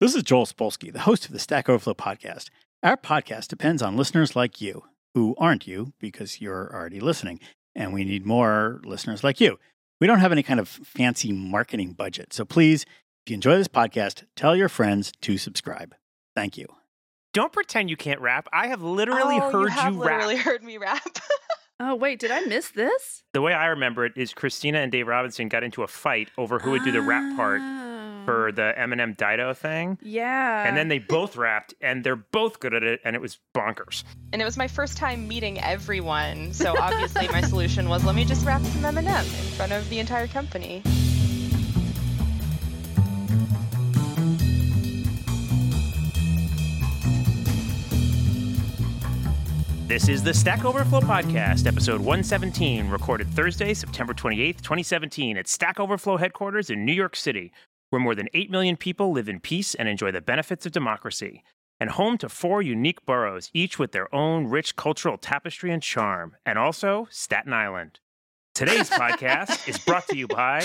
This is Joel Spolsky, the host of the Stack Overflow podcast. Our podcast depends on listeners like you, who aren't you because you're already listening, and we need more listeners like you. We don't have any kind of fancy marketing budget, so please, if you enjoy this podcast, tell your friends to subscribe. Thank you. Don't pretend you can't rap. I have literally oh, heard you, have you literally rap. heard me rap. Oh, wait, did I miss this? The way I remember it is Kristina and Dave Robinson got into a fight over who would do the rap part Oh. For the Eminem Dido thing. Yeah. And then they both rapped, and they're both good at it, and it was bonkers. and it was my first time meeting everyone, so obviously my solution was let me just rap some Eminem in front of the entire company. This is the Stack Overflow Podcast, episode 117, recorded Thursday, September 28th, 2017, at Stack Overflow headquarters in New York City, where more than 8 million people live in peace and enjoy the benefits of democracy, and home to four unique boroughs, each with their own rich cultural tapestry and charm, and also Staten Island. Today's podcast is brought to you by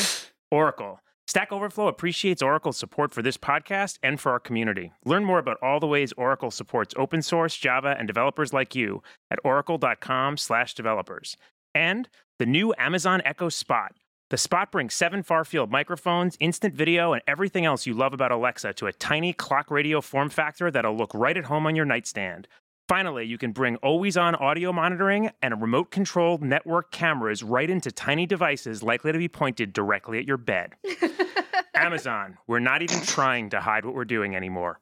Oracle. Stack Overflow appreciates Oracle's support for this podcast and for our community. Learn more about all the ways Oracle supports open source, Java, and developers like you at oracle.com/developers. And the new Amazon Echo Spot. The Spot brings seven far-field microphones, instant video, and everything else you love about Alexa to a tiny clock radio form factor that'll look right at home on your nightstand. Finally, you can bring always on audio monitoring and remote controlled network cameras right into tiny devices likely to be pointed directly at your bed. Amazon, we're not even trying to hide what we're doing anymore.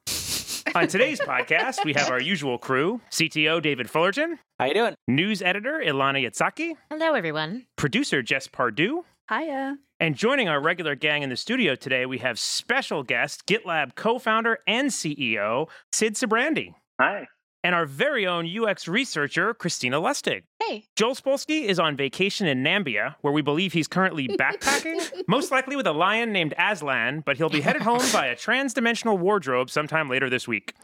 On today's podcast, we have our usual crew CTO David Fullerton, How you doing? news editor Ilana Yitzhaki, Hello, everyone. producer Jess Pardue, Hiya. and joining our regular gang in the studio today, we have special guest GitLab co founder and CEO Sid Sijbrandij. Hi. And our very own UX researcher, Kristina Lustig. Hey, Joel Spolsky is on vacation in Nambia, where we believe he's currently backpacking, most likely with a lion named Aslan, but he'll be headed home by a trans-dimensional wardrobe sometime later this week.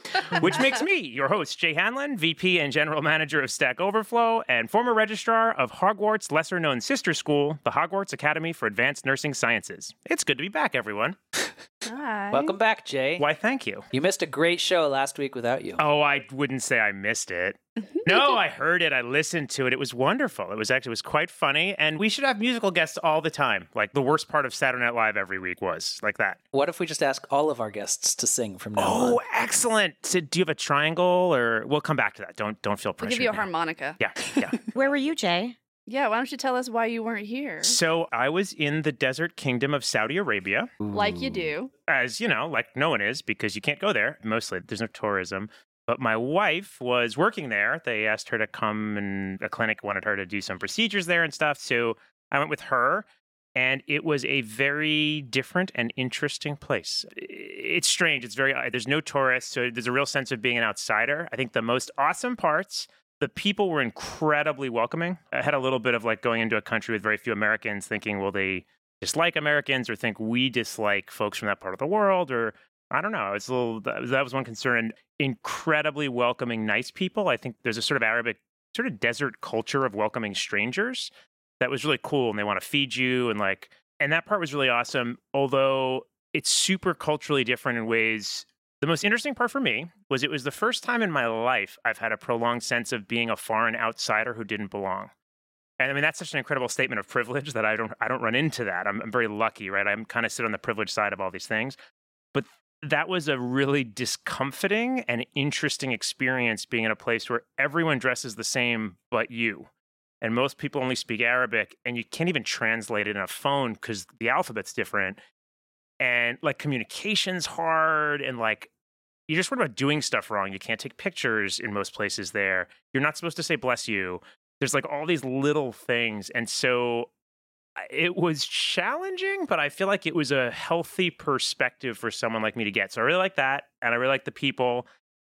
Which makes me your host, Jay Hanlon, VP and General Manager of Stack Overflow, and former registrar of Hogwarts' lesser-known sister school, the Hogwarts Academy for Advanced Nursing Sciences. It's good to be back, everyone. Hi. Welcome back, Jay. Why, thank you. You missed a great show last week without you. Oh, I wouldn't say I missed it. No, I heard it. I listened to it. It was wonderful. It was actually it was quite funny, and we should have musical guests all the time. Like the worst part of Saturday Night Live every week was like that. What if we just ask all of our guests to sing from now Oh, on? excellent! So, do you have a triangle, or we'll come back to that? Don't don't feel I'll pressure. give you a harmonica. Yeah, yeah. Where were you, Jay? Yeah, why don't you tell us why you weren't here? so I was in the desert kingdom of Saudi Arabia, Like you do. as you know, like no one is because you can't go there. Mostly, there's no tourism. But my wife was working there. They asked her to come, and a clinic wanted her to do some procedures there and stuff. So I went with her, and it was a very different and interesting place. It's strange. It's very, there's no tourists. So there's a real sense of being an outsider. I think the most awesome parts, the people were incredibly welcoming. I had a little bit of like going into a country with very few Americans thinking, will they dislike Americans or think we dislike folks from that part of the world? Or I don't know. It's a little, that was- one concern. Incredibly welcoming, nice people. I think there's a sort of Arabic, sort of desert culture of welcoming strangers that was really cool. And they want to feed you and like, and that part was really awesome. Although it's super culturally different in ways. The most interesting part for me was it was the first time in my life I've had a prolonged sense of being a foreign outsider who didn't belong. And I mean that's such an incredible statement of privilege that I don't I don't run into that. I'm, I'm very lucky, right? I'm kind of sit on the privileged side of all these things. But that was a really discomforting and interesting experience being in a place where everyone dresses the same but you. And most people only speak Arabic and you can't even translate it in a phone because the alphabet's different. And like communication's hard and like you just worried about doing stuff wrong. You can't take pictures in most places there. You're not supposed to say bless you. There's like all these little things. And so it was challenging, but I feel like it was a healthy perspective for someone like me to get. So I really like that. And I really like the people.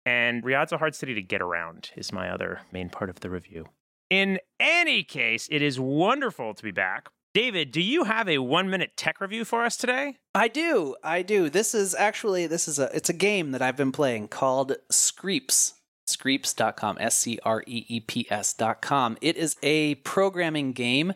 And Riyadh's a hard city to get around, is my other main part of the review. In any case, it is wonderful to be back. David, do you have a one minute tech review for us today? I do. I do. This is actually this is a it's a game that I've been playing called Screeps. Screeps.com, S C R E E P S.com. It is a programming game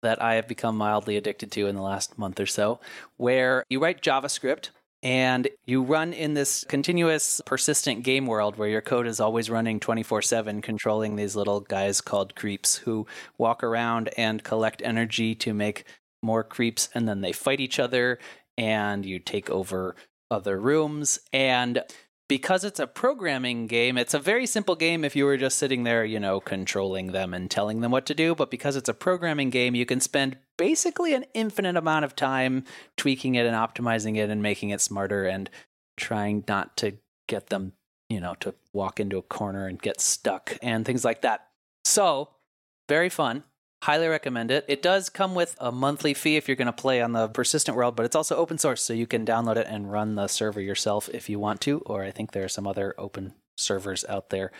that I have become mildly addicted to in the last month or so, where you write JavaScript And you run in this continuous, persistent game world where your code is always running 24 7, controlling these little guys called creeps who walk around and collect energy to make more creeps. And then they fight each other, and you take over other rooms. And because it's a programming game, it's a very simple game if you were just sitting there, you know, controlling them and telling them what to do. But because it's a programming game, you can spend basically an infinite amount of time tweaking it and optimizing it and making it smarter and trying not to get them, you know, to walk into a corner and get stuck and things like that. So, very fun. Highly recommend it. It does come with a monthly fee if you're going to play on the persistent world, but it's also open source, so you can download it and run the server yourself if you want to. Or I think there are some other open servers out there.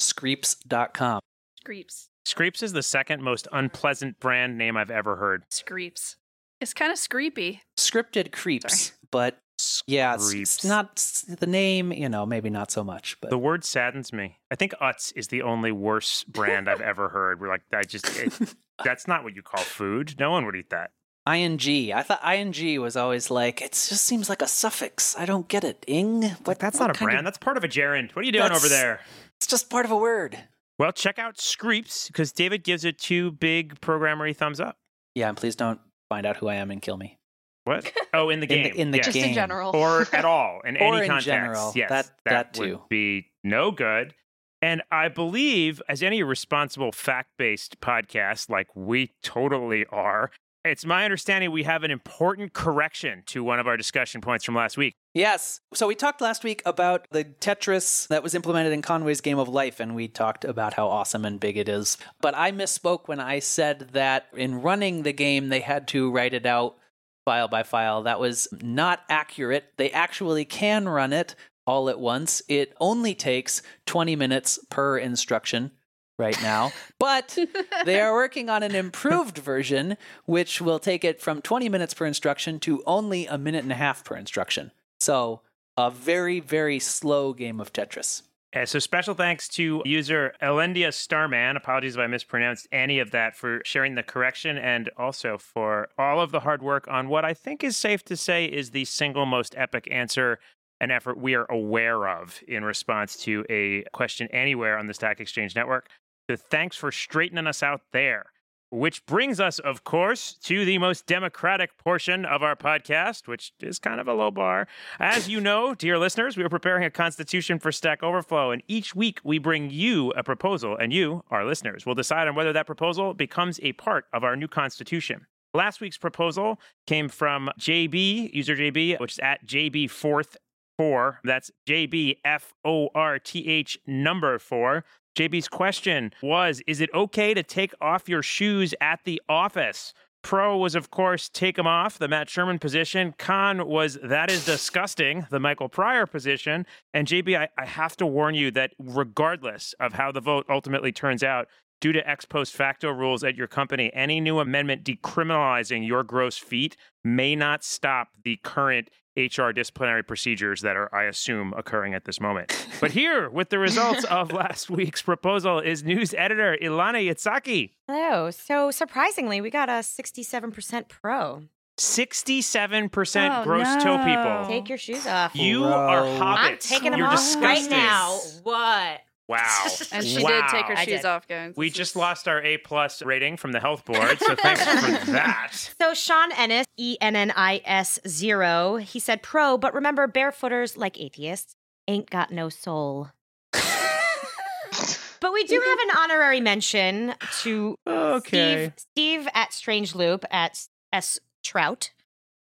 Screeps.com. Screeps. Screeps is the second most unpleasant brand name I've ever heard. Screeps. It's kind of screepy. Scripted creeps, but yeah, it's, Screeps. it's not the name, you know, maybe not so much, but The word saddens me. I think Utz is the only worse brand I've ever heard. We're like, I just, it, that's not what you call food. No one would eat that. ing. I thought ing was always like it just seems like a suffix. I don't get it. Ing. What? That's what not a brand. of- That's part of a gerund. What are you doing over there? it's just part of a word. Well, check out Screeps because David gives it two big programmery thumbs up. Yeah, and please don't find out who I am and kill me. What? Oh, in the In game. the- in the yes. Just game. in general. or at all in Or any in context. general. Yes, That- that would too. be no good. And I believe, as any responsible fact-based podcast like we totally are, it's my understanding we have an important correction to one of our discussion points from last week. Yes. So we talked last week about the Tetris that was implemented in Conway's Game of Life, and we talked about how awesome and big it is. But I misspoke when I said that in running the game, they had to write it out file by file. That was not accurate. They actually can run it all at once. It only takes 20 minutes per instruction right now. But they are working on an improved version, which will take it from 20 minutes per instruction to only a minute and a half per instruction. So, a very, very slow game of Tetris. Uh, so special thanks to user El'endia Starman. Apologies if I mispronounced any of that for sharing the correction and also for all of the hard work on what I think is safe to say is the single most epic answer and effort we are aware of in response to a question anywhere on the Stack Exchange Network. So thanks for straightening us out there. Which brings us, of course, to the most democratic portion of our podcast, which is kind of a low bar. As you know, dear listeners, we are preparing a constitution for Stack Overflow, and each week we bring you a proposal, and you, our listeners, will decide on whether that proposal becomes a part of our new constitution. Last week's proposal came from JB, user JB, which is at JB Fourth Four. That's JB F O R T H number four. JB's question was Is it okay to take off your shoes at the office? Pro was, of course, take them off, the Matt Sherman position. Con was, that is disgusting, the Michael Pryor position. And JB, I, I have to warn you that regardless of how the vote ultimately turns out, due to ex post facto rules at your company, any new amendment decriminalizing your gross feet may not stop the current HR disciplinary procedures that are, I assume, occurring at this moment. But here, with the results of last week's proposal, is news editor Ilana Yitzhaki. Hello. So surprisingly, we got a 67% pro. 67% Oh, gross toe people. Take your shoes off. You Bro. are hobbits. I'm taking them You're off disgusting. right now. What? Wow. And she wow. did take her I shoes did. off, guys. We just lost our A plus rating from the health board, so thanks for that. So Sean Ennis, E N N I S zero, he said pro, but remember, barefooters, like atheists, ain't got no soul. but we do have an honorary mention to Okay. Steve, Steve at Strange Loop at S Trout.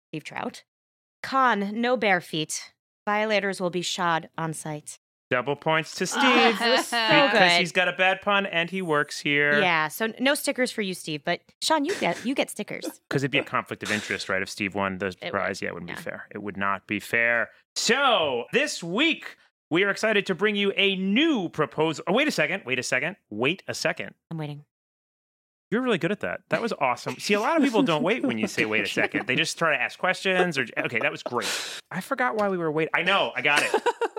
Steve Trout. Con, no bare feet. Violators will be shod on site. Double points to Steve. It so because good. he's got a bad pun and he works here. Yeah, so no stickers for you, Steve. But Sean, you get you get stickers. Because it'd be a conflict of interest, right? If Steve won the would, prize, yeah, it wouldn't yeah. be fair. It would not be fair. So this week we are excited to bring you a new proposal. Oh, wait a second. Wait a second. Wait a second. I'm waiting. You're really good at that. That was awesome. See, a lot of people don't wait when you say wait a second. They just try to ask questions or okay, that was great. I forgot why we were waiting. I know, I got it.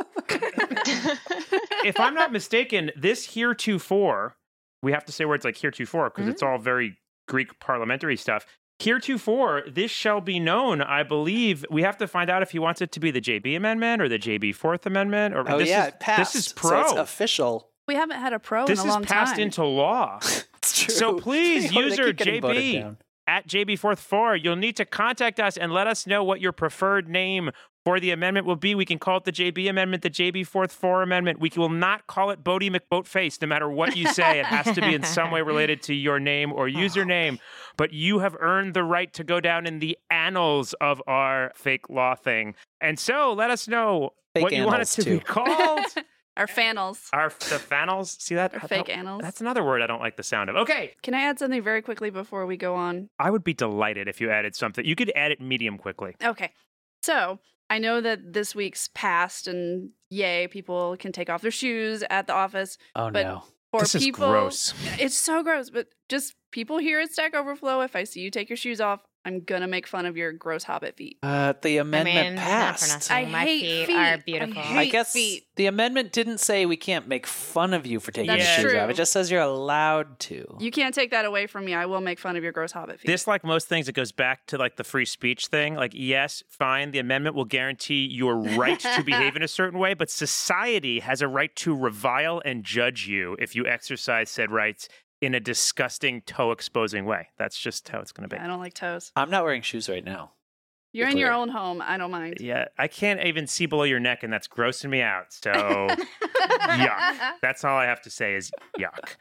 if I'm not mistaken, this heretofore, we have to say words like heretofore because it's mm-hmm. all very Greek parliamentary stuff, Heretofore, this shall be known. I believe we have to find out if he wants it to be the JB Amendment or the JB Fourth Amendment. Or Oh this yeah, is, it passed. This is So pro. it's official. We haven't had a pro this in a is long passed time. into law. It's true. So please, They user keep getting voted JB, at JB Fourth Four, you'll need to contact us and let us know what your preferred name for the amendment will be. We can call it the JB Amendment, the JB Fourth Four Amendment. We will not call it Boaty McBoatface, no matter what you say. It has to be in some way related to your name or oh, username. But you have earned the right to go down in the annals of our fake law thing. And so let us know Fake what you want it annals, to be called. Our fannels. our the fannels. See that? Or I fake don't- annals. That's another word I don't like the sound of. Okay. Can I add something very quickly before we go on? I would be delighted if you added something. You could add it medium quickly. Okay. So I know that this week's passed and yay, people can take off their shoes at the office. Oh but- no. For this is people, gross. It's so gross, but just people here at Stack Overflow, if I see you take your shoes off, I'm gonna make fun of your gross hobbit feet. Uh, the amendment I mean, passed. I My hate feet, are beautiful. I I guess feet. the amendment didn't say we can't make fun of you for taking That's your shoes off. It just says you're allowed to. You can't take that away from me. I will make fun of your gross hobbit feet. This, like most things, it goes back to like the free speech thing. Like, yes, fine, the amendment will guarantee your right to behave in a certain way, but society has a right to revile and judge you if you exercise said rights in a disgusting, toe exposing way. That's just how it's going to be. I don't like toes. I'm not wearing shoes right now. You're Be in your own home. I don't mind. Yeah, I can't even see below your neck, and that's grossing me out. So, yuck. That's all I have to say is yuck.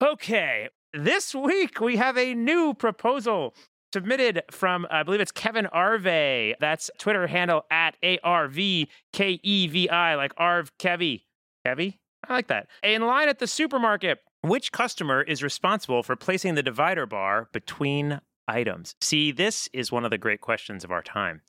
Okay, this week we have a new proposal submitted from, I believe it's Kevin Arve. That's Twitter handle at A R V K E V I, like Arv Kevy. Kevy? I like that. In line at the supermarket, which customer is responsible for placing the divider bar between items? See, this is one of the great questions of our time.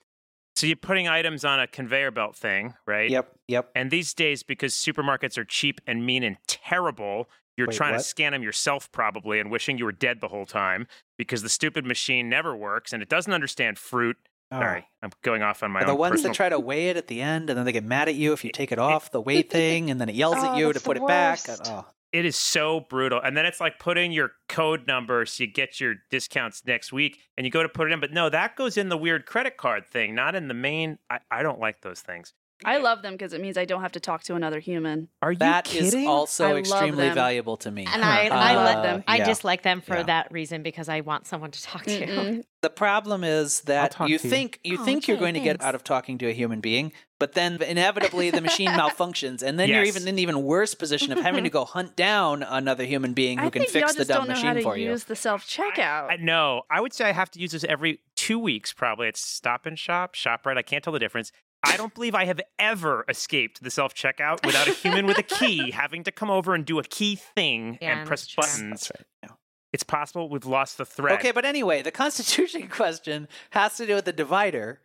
So you're putting items on a conveyor belt thing, right? Yep, yep. And these days, because supermarkets are cheap and mean and terrible, you're Wait, trying what? to scan them yourself probably and wishing you were dead the whole time because the stupid machine never works and it doesn't understand fruit. Oh. Sorry, I'm going off on my Are the own ones personal that try to weigh it at the end and then they get mad at you if you take it off the weigh thing and then it yells Oh, at you to put the it back. Oh. It is so brutal. And then it's like putting your code number so you get your discounts next week and you go to put it in. But no, that goes in the weird credit card thing, not in the main. I, I don't like those things. I love them because it means I don't have to talk to another human. Are you That is kidding? also I love extremely valuable to me. And I, Huh. I Uh, love them. I yeah. dislike them for Yeah. that reason because I want someone to talk to. Mm-mm. The problem is that you to you. think you Oh, think you're okay, going to get out of talking to a human being, but then inevitably the machine malfunctions, and then you're even in an even worse position of having to go hunt down another human being who I can think fix the just dumb don't know machine how to for you. use the self checkout. I, no, I would say I have to use this every two weeks, probably. It's Stop and Shop, ShopRite. I can't tell the difference. I don't believe I have ever escaped the self checkout without a human with a key having to come over and do a key thing Yeah, and press that's true. buttons. That's right. yeah. It's possible we've lost the thread. Okay, but anyway, the Constitution question has to do with the divider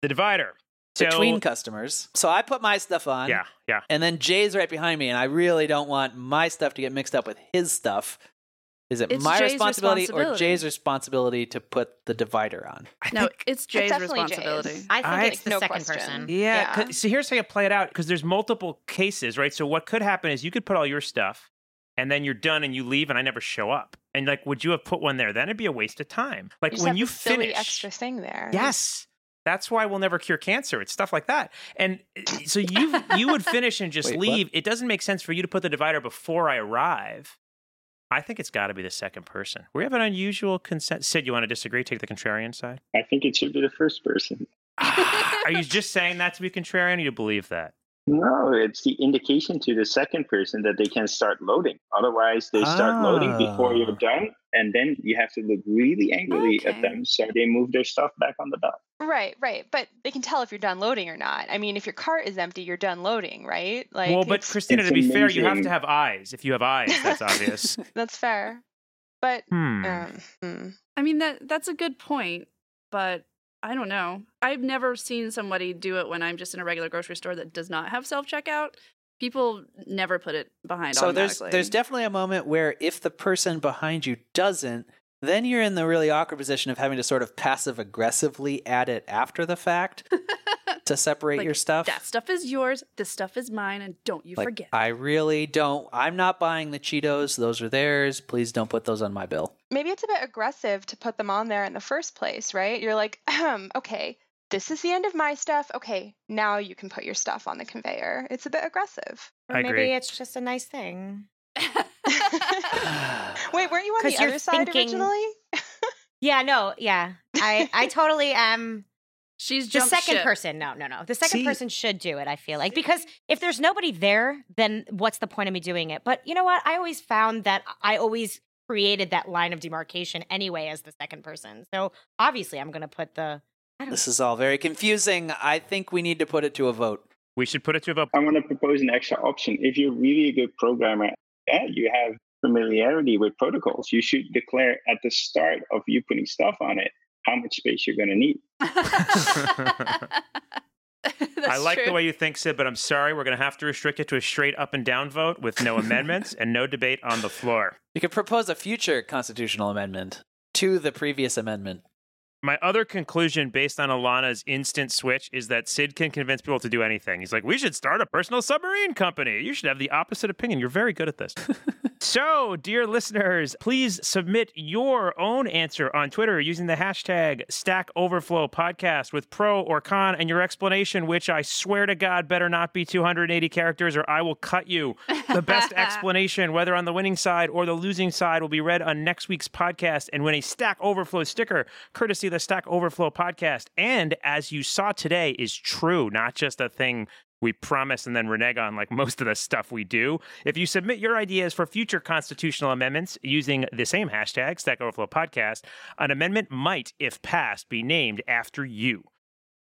the divider. So, between customers. So I put my stuff on. yeah, yeah. And then Jay's right behind me, and I really don't want my stuff to get mixed up with his stuff. Is it It's my Jay's responsibility, or. Jay's responsibility to put the divider on? I no, think- it's Jay's definitely responsibility. Jay's. I think I- it's the No second question. person. Yeah. Yeah. 'cause- So here's how you play it out because there's multiple cases, right? So what could happen is you could put all your stuff and then you're done and you leave and I never show up. And like, would you have put one there? Then it'd be a waste of time. Like You when have you this silly finish. extra thing there. Yes. That's why we'll never cure cancer. It's stuff like that. And so you you would finish and just Wait, what? leave. It doesn't make sense for you to put the divider before I arrive. I think it's got to be the second person. We have an unusual consent. Sid, you want to disagree? Take the contrarian side. I think it should be the first person. Are you just saying that to be contrarian, or you believe that? No, it's the indication to the second person that they can start loading. Otherwise, they start loading before Ah. you're done, and then you have to look really angrily Okay. at them so they move their stuff back on the belt. Right, right. But they can tell if you're done loading or not. I mean, if your cart is empty, you're done loading, right? Like, well, but Kristina, to be fair, you have to have eyes. If you have eyes, that's obvious. that's fair. But Hmm. um, hmm. I mean that that's a good point, but I don't know. I've never seen somebody do it when I'm just in a regular grocery store that does not have self checkout. People never put it behind. So there's there's definitely a moment where if the person behind you doesn't, then you're in the really awkward position of having to sort of passive aggressively add it after the fact to separate Like, your stuff. that stuff is yours. This stuff is mine, and don't you Like, forget. I really don't. I'm not buying the Cheetos. Those are theirs. Please don't put those on my bill. maybe it's a bit aggressive to put them on there in the first place, right? You're like, okay, this is the end of my stuff. Okay, now you can put your stuff on the conveyor. It's a bit aggressive. Or I maybe agree. it's just a nice thing. Wait, weren't you on the you're other side thinking- originally? Yeah, no, yeah. I, I totally am She's the second ship. person. No, no, no. The second See- person should do it, I feel like. Because if there's nobody there, then what's the point of me doing it? But you know what? I always found that I always created that line of demarcation anyway as the second person. So obviously I'm going to put the. I don't This is all very confusing. I think we need to put it to a vote. We should put it to a vote. I want to propose an extra option. If you're really a good programmer, yeah, you have familiarity with protocols. You should declare at the start of you putting stuff on it how much space you're going to need. I like the way you think, Sid, but I'm sorry. We're going to have to restrict it to a straight up and down vote with no amendments and no debate on the floor. You could propose a future constitutional amendment to the previous amendment. My other conclusion based on Ilana's instant switch is that Sid can convince people to do anything. He's like, we should start a personal submarine company. You should have the opposite opinion. You're very good at this. so, dear listeners, please submit your own answer on Twitter using the hashtag Stack Overflow Podcast with pro or con and your explanation, which I swear to God better not be 280 characters or I will cut you. The best explanation, whether on the winning side or the losing side, will be read on next week's podcast and win a Stack Overflow sticker, courtesy of the Stack Overflow podcast. And as you saw today, is true, not just a thing we promise and then renege on like most of the stuff we do. If you submit your ideas for future constitutional amendments using the same hashtag, Stack Overflow Podcast, an amendment might, if passed, be named after you.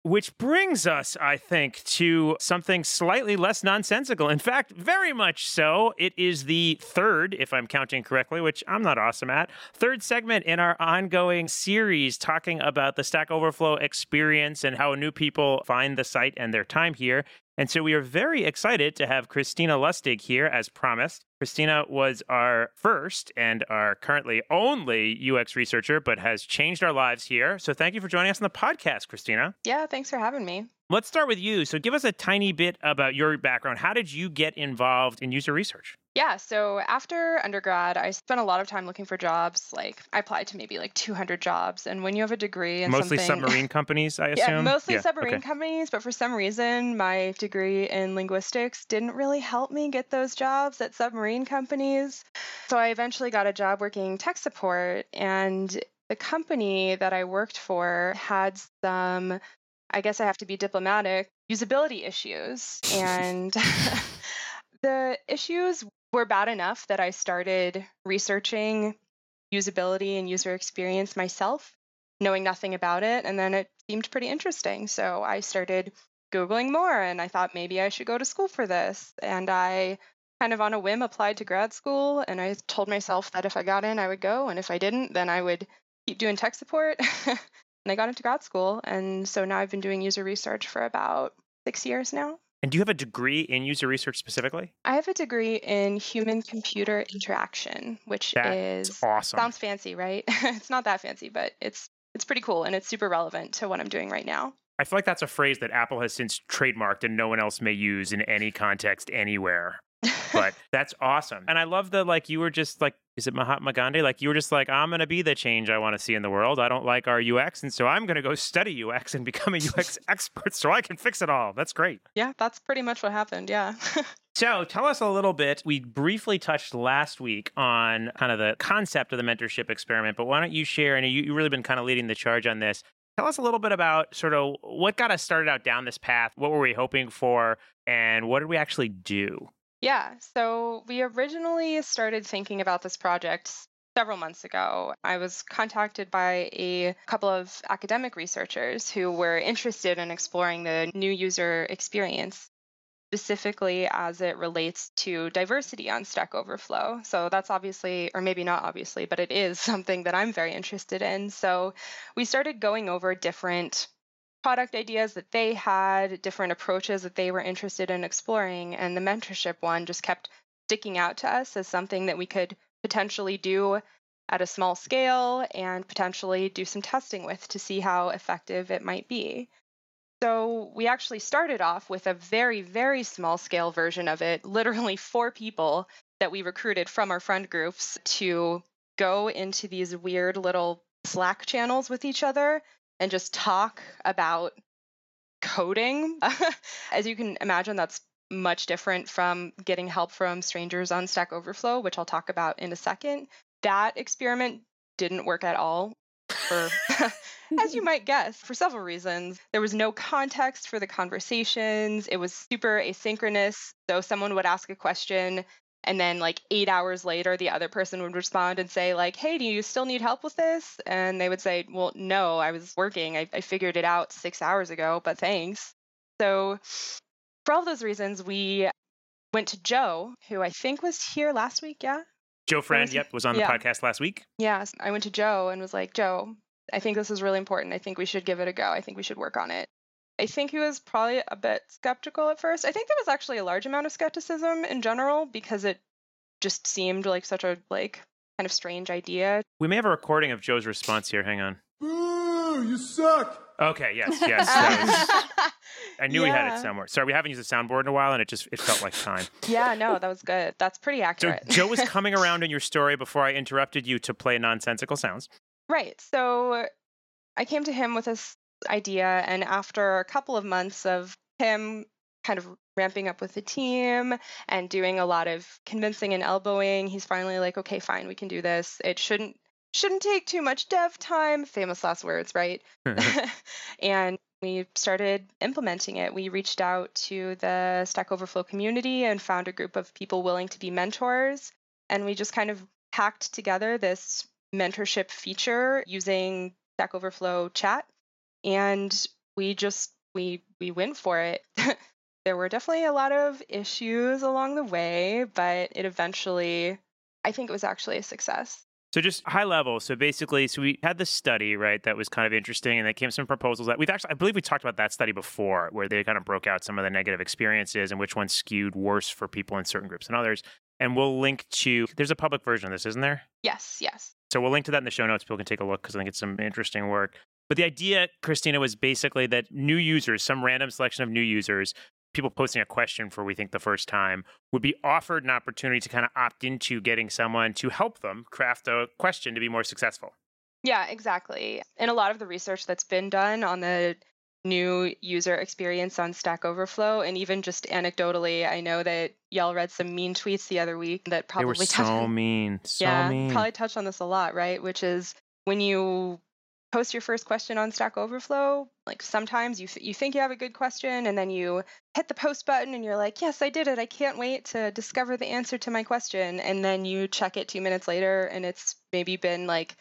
Which brings us, I think, to something slightly less nonsensical. In fact, very much so. It is the third, if I'm counting correctly, which I'm not awesome at, third segment in our ongoing series talking about the Stack Overflow experience and how new people find the site and their time here. And so we are very excited to have Kristina Lustig here as promised. Kristina was our first and our currently only UX researcher, but has changed our lives here. So thank you for joining us on the podcast, Kristina. Yeah, thanks for having me. Let's start with you. So give us a tiny bit about your background. How did you get involved in user research? Yeah, so after undergrad, I spent a lot of time looking for jobs. Like I applied to maybe like 200 jobs, and when you have a degree in Mostly something, submarine companies, I assume. yeah, mostly Yeah, submarine okay. companies, but for some reason, my degree in linguistics didn't really help me get those jobs at submarine companies. So I eventually got a job working tech support, and the company that I worked for had some, I guess I have to be diplomatic, usability issues. And the issues were bad enough that I started researching usability and user experience myself knowing nothing about it. And then it seemed pretty interesting. So I started Googling more and I thought maybe I should go to school for this. And I kind of on a whim applied to grad school and I told myself that if I got in, I would go. And if I didn't, then I would keep doing tech support. and I got into grad school. And so now I've been doing user research for about six years now. And do you have a degree in user research specifically? I have a degree in human computer interaction, which That's is awesome. sounds fancy, right? it's not that fancy, but it's it's pretty cool and it's super relevant to what I'm doing right now. I feel like that's a phrase that Apple has since trademarked and no one else may use in any context anywhere. But that's awesome. And I love the like you were just like is it Mahatma Gandhi? Like you were just like I'm going to be the change I want to see in the world. I don't like our UX and so I'm going to go study UX and become a UX expert so I can fix it all. That's great. yeah, that's pretty much what happened. Yeah. So tell us a little bit. We briefly touched last week on kind of the concept of the mentorship experiment, but why don't you share? And you, you've really been kind of leading the charge on this. Tell us a little bit about sort of what got us started out down this path. What were we hoping for? And what did we actually do? Yeah, so we originally started thinking about this project several months ago. I was contacted by a couple of academic researchers who were interested in exploring the new user experience, specifically as it relates to diversity on Stack Overflow. So that's obviously, or maybe not obviously, but it is something that I'm very interested in. So we started going over different product ideas that they had, different approaches that they were interested in exploring, and the mentorship one just kept sticking out to us as something that we could potentially do at a small scale and potentially do some testing with to see how effective it might be. So we actually started off with a very, very small scale version of it, literally four people that we recruited from our friend groups to go into these weird little Slack channels with each other and just talk about coding. As you can imagine, that's much different from getting help from strangers on Stack Overflow, which I'll talk about in a second. That experiment didn't work at all for as you might guess, for several reasons. There was no context for the conversations. It was super asynchronous. So someone would ask a question and then like 8 hours later the other person would respond and say like, "Hey, do you still need help with this?" And they would say, "Well, no, I was working. I, I figured it out 6 hours ago, but thanks." So for all those reasons, we went to Joe, who I think was here last week, yeah? Joe Friend, yep, was on the yeah. podcast last week. Yeah, I went to Joe and was like, Joe, I think this is really important. I think we should give it a go. I think we should work on it. I think he was probably a bit skeptical at first. I think there was actually a large amount of skepticism in general because it just seemed like such a like kind of strange idea. We may have a recording of Joe's response here. Hang on. Boo! You suck. Okay. Yes. Yes. that was- I knew we had it somewhere. Sorry, we haven't used a soundboard in a while, and it just it felt like time. yeah, no, that was good. That's pretty accurate. So. Joe was coming around in your story before I interrupted you to play nonsensical sounds. Right. So I came to him with this idea, and after a couple of months of him kind of ramping up with the team and doing a lot of convincing and elbowing, he's finally like, okay, fine, we can do this. It shouldn't shouldn't take too much dev time. Famous last words, right? and we started implementing it. We reached out to the Stack Overflow community and found a group of people willing to be mentors. And we just kind of hacked together this mentorship feature using Stack Overflow chat. And we just we we went for it. there were definitely a lot of issues along the way, but it eventually I think it was actually a success. So just high level. So basically, so we had this study, right, that was kind of interesting, and there came some proposals that we've actually, I believe we talked about that study before, where they kind of broke out some of the negative experiences and which ones skewed worse for people in certain groups than others. And we'll link to. There's a public version of this, isn't there? Yes, yes. So we'll link to that in the show notes. People can take a look because I think it's some interesting work. But the idea, Kristina, was basically that new users, some random selection of new users, people posting a question for we think the first time, would be offered an opportunity to kind of opt into getting someone to help them craft a question to be more successful. Yeah, exactly. And a lot of the research that's been done on the new user experience on Stack Overflow, and even just anecdotally, I know that y'all read some mean tweets the other week that they were probably touched so mean, so yeah, mean. probably touched on this a lot, right? Which is when you post your first question on Stack Overflow, like sometimes you th- you think you have a good question, and then you hit the post button, and you're like, "Yes, I did it! I can't wait to discover the answer to my question." And then you check it two minutes later, and it's maybe been like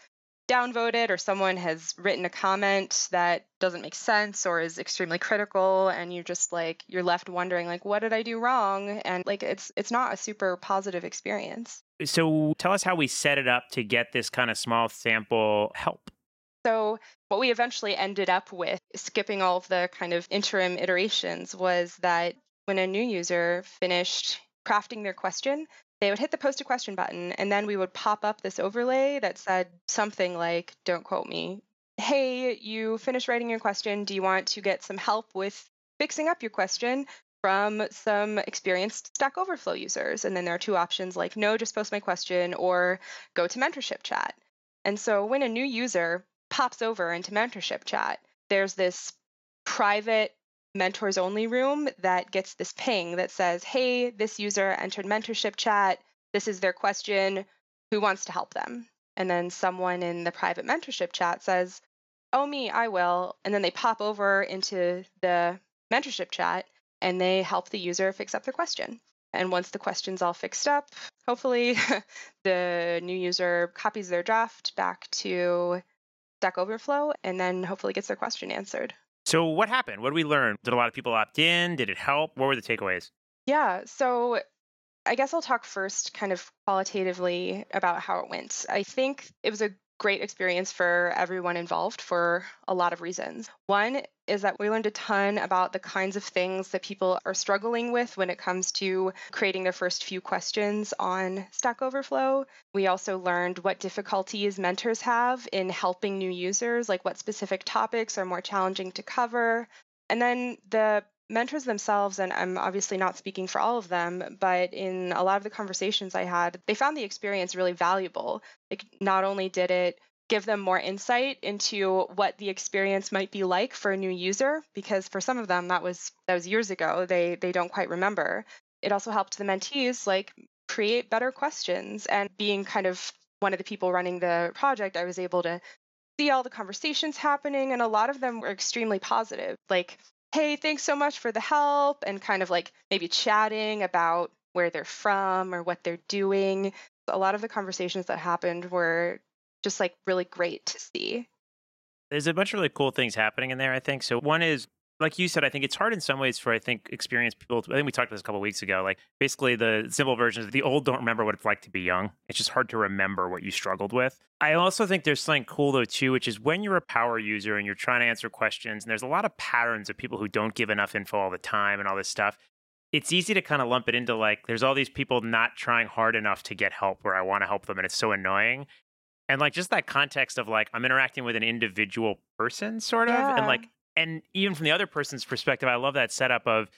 downvoted or someone has written a comment that doesn't make sense or is extremely critical and you're just like you're left wondering like what did I do wrong and like it's it's not a super positive experience. so tell us how we set it up to get this kind of small sample help. So what we eventually ended up with skipping all of the kind of interim iterations was that when a new user finished crafting their question they would hit the post a question button and then we would pop up this overlay that said something like don't quote me hey you finished writing your question do you want to get some help with fixing up your question from some experienced stack overflow users? And then there are two options like no just post my question or go to mentorship chat. And so when a new user pops over into mentorship chat there's this private mentors only room that gets this ping that says, hey, this user entered mentorship chat. This is their question. Who wants to help them? And then someone in the private mentorship chat says, oh, me, I will. And then they pop over into the mentorship chat and they help the user fix up their question. And once the question's all fixed up, hopefully the new user copies their draft back to Stack Overflow and then hopefully gets their question answered. So what happened? What did we learn? Did a lot of people opt in? Did it help? What were the takeaways? Yeah, so I guess I'll talk first kind of qualitatively about how it went. I think it was a great experience for everyone involved for a lot of reasons. One is that we learned a ton about the kinds of things that people are struggling with when it comes to creating their first few questions on Stack Overflow. We also learned what difficulties mentors have in helping new users, like what specific topics are more challenging to cover. And then the mentors themselves, and I'm obviously not speaking for all of them, but in a lot of the conversations I had, they found the experience really valuable. Like, not only did it give them more insight into what the experience might be like for a new user because for some of them that was that was years ago. They they don't quite remember. It also helped the mentees like create better questions. And being kind of one of the people running the project i was able to see all the conversations happening and a lot of them were extremely positive. Like hey thanks so much for the help and kind of like maybe chatting about where they're from or what they're doing. A lot of the conversations that happened were just like really great to see. There's a bunch of really cool things happening in there, I think. So one is like you said, I think it's hard in some ways for I think experienced people. I think we talked about this a couple weeks ago. Like basically, the simple version is the old don't remember what it's like to be young. It's just hard to remember what you struggled with. I also think there's something cool though too, which is when you're a power user and you're trying to answer questions, and there's a lot of patterns of people who don't give enough info all the time and all this stuff. It's easy to kind of lump it into like there's all these people not trying hard enough to get help where I want to help them, and it's so annoying and like just that context of like i'm interacting with an individual person sort of yeah. and like and even from the other person's perspective i love that setup of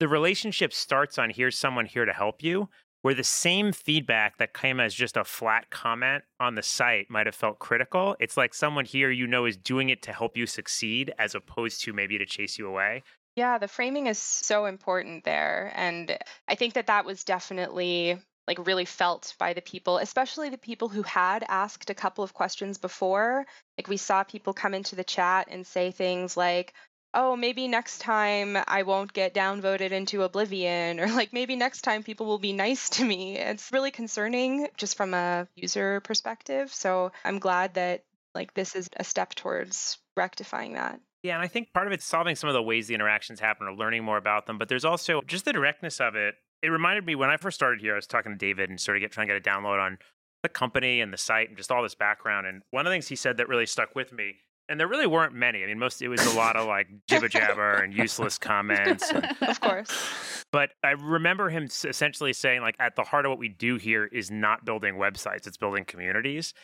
the relationship starts on here's someone here to help you where the same feedback that came as just a flat comment on the site might have felt critical it's like someone here you know is doing it to help you succeed as opposed to maybe to chase you away yeah the framing is so important there and i think that that was definitely like really felt by the people, especially the people who had asked a couple of questions before. Like we saw people come into the chat and say things like, oh, maybe next time I won't get downvoted into oblivion, or like maybe next time people will be nice to me. It's really concerning just from a user perspective. So I'm glad that like this is a step towards rectifying that. Yeah, and I think part of it's solving some of the ways the interactions happen or learning more about them, but there's also just the directness of it it reminded me when I first started here, I was talking to David and sort of get trying to get a download on the company and the site and just all this background. And one of the things he said that really stuck with me, and there really weren't many. I mean, most it was a lot of like jibber jabber and useless comments. And, of course. But I remember him essentially saying, like, at the heart of what we do here is not building websites; it's building communities.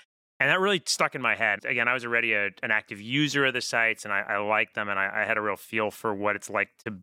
And that really stuck in my head. Again, I was already a, an active user of the sites and I, I liked them and I, I had a real feel for what it's like to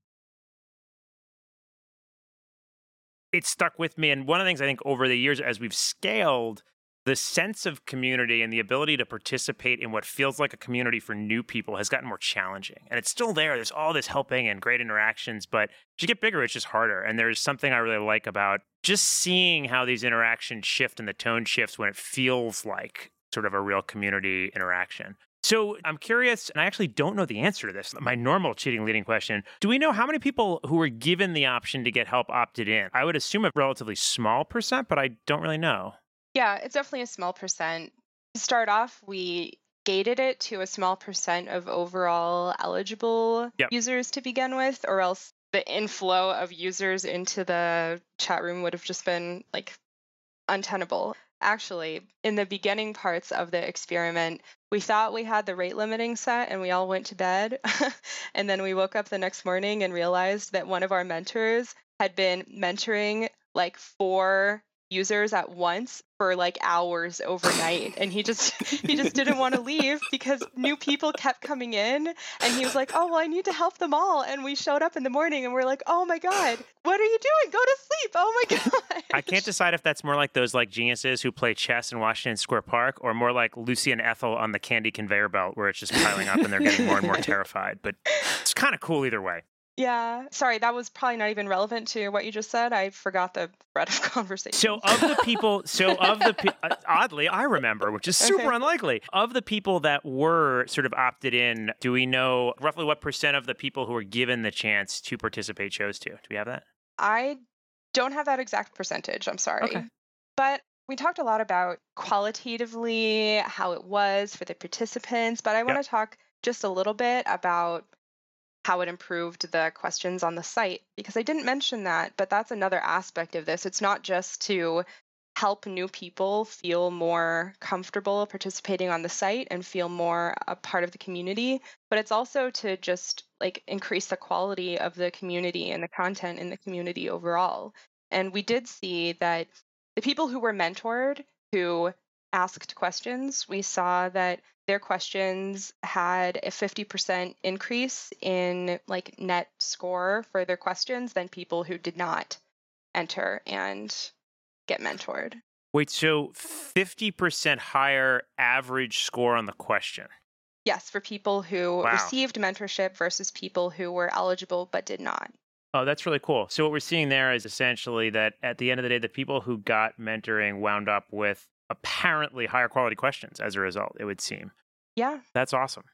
it stuck with me. And one of the things I think over the years, as we've scaled, the sense of community and the ability to participate in what feels like a community for new people has gotten more challenging. And it's still there. There's all this helping and great interactions, but as you get bigger, it's just harder. And there's something I really like about just seeing how these interactions shift and the tone shifts when it feels like sort of a real community interaction. So I'm curious, and I actually don't know the answer to this. My normal cheating leading question Do we know how many people who were given the option to get help opted in? I would assume a relatively small percent, but I don't really know. Yeah, it's definitely a small percent. To start off, we gated it to a small percent of overall eligible yep. users to begin with, or else the inflow of users into the chat room would have just been like untenable. Actually, in the beginning parts of the experiment, we thought we had the rate limiting set and we all went to bed. and then we woke up the next morning and realized that one of our mentors had been mentoring like four users at once for like hours overnight and he just he just didn't want to leave because new people kept coming in and he was like oh well i need to help them all and we showed up in the morning and we're like oh my god what are you doing? Go to sleep oh my god. i can't decide if that's more like those like geniuses who play chess in washington square park or more like lucy and ethel on the candy conveyor belt where it's just piling up and they're getting more and more terrified but it's kind of cool either way yeah. Sorry, that was probably not even relevant to what you just said. I forgot the thread of conversation. So, of the people, so of the, uh, oddly, I remember, which is super okay. unlikely, of the people that were sort of opted in, do we know roughly what percent of the people who were given the chance to participate chose to? Do we have that? I don't have that exact percentage. I'm sorry. Okay. But we talked a lot about qualitatively how it was for the participants, but I want to yep. talk just a little bit about how it improved the questions on the site because I didn't mention that, but that's another aspect of this. It's not just to help new people feel more comfortable participating on the site and feel more a part of the community, but it's also to just like increase the quality of the community and the content in the community overall. And we did see that the people who were mentored, who asked questions, we saw that their questions had a 50% increase in like net score for their questions than people who did not enter and get mentored. Wait, so 50% higher average score on the question? Yes, for people who Wow. received mentorship versus people who were eligible but did not. Oh, that's really cool. So what we're seeing there is essentially that at the end of the day, the people who got mentoring wound up with apparently higher quality questions as a result, it would seem. Yeah. That's awesome.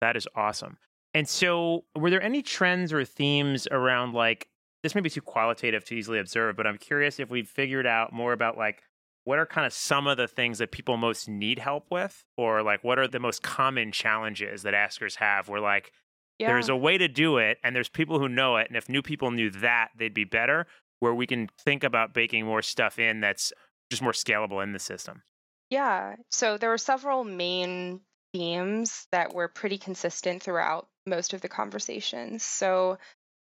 That is awesome. And so, were there any trends or themes around like this may be too qualitative to easily observe, but I'm curious if we've figured out more about like what are kind of some of the things that people most need help with, or like what are the most common challenges that askers have where like Yeah. there's a way to do it and there's people who know it, and if new people knew that, they'd be better, where we can think about baking more stuff in that's just more scalable in the system. Yeah. So there were several main themes that were pretty consistent throughout most of the conversations. So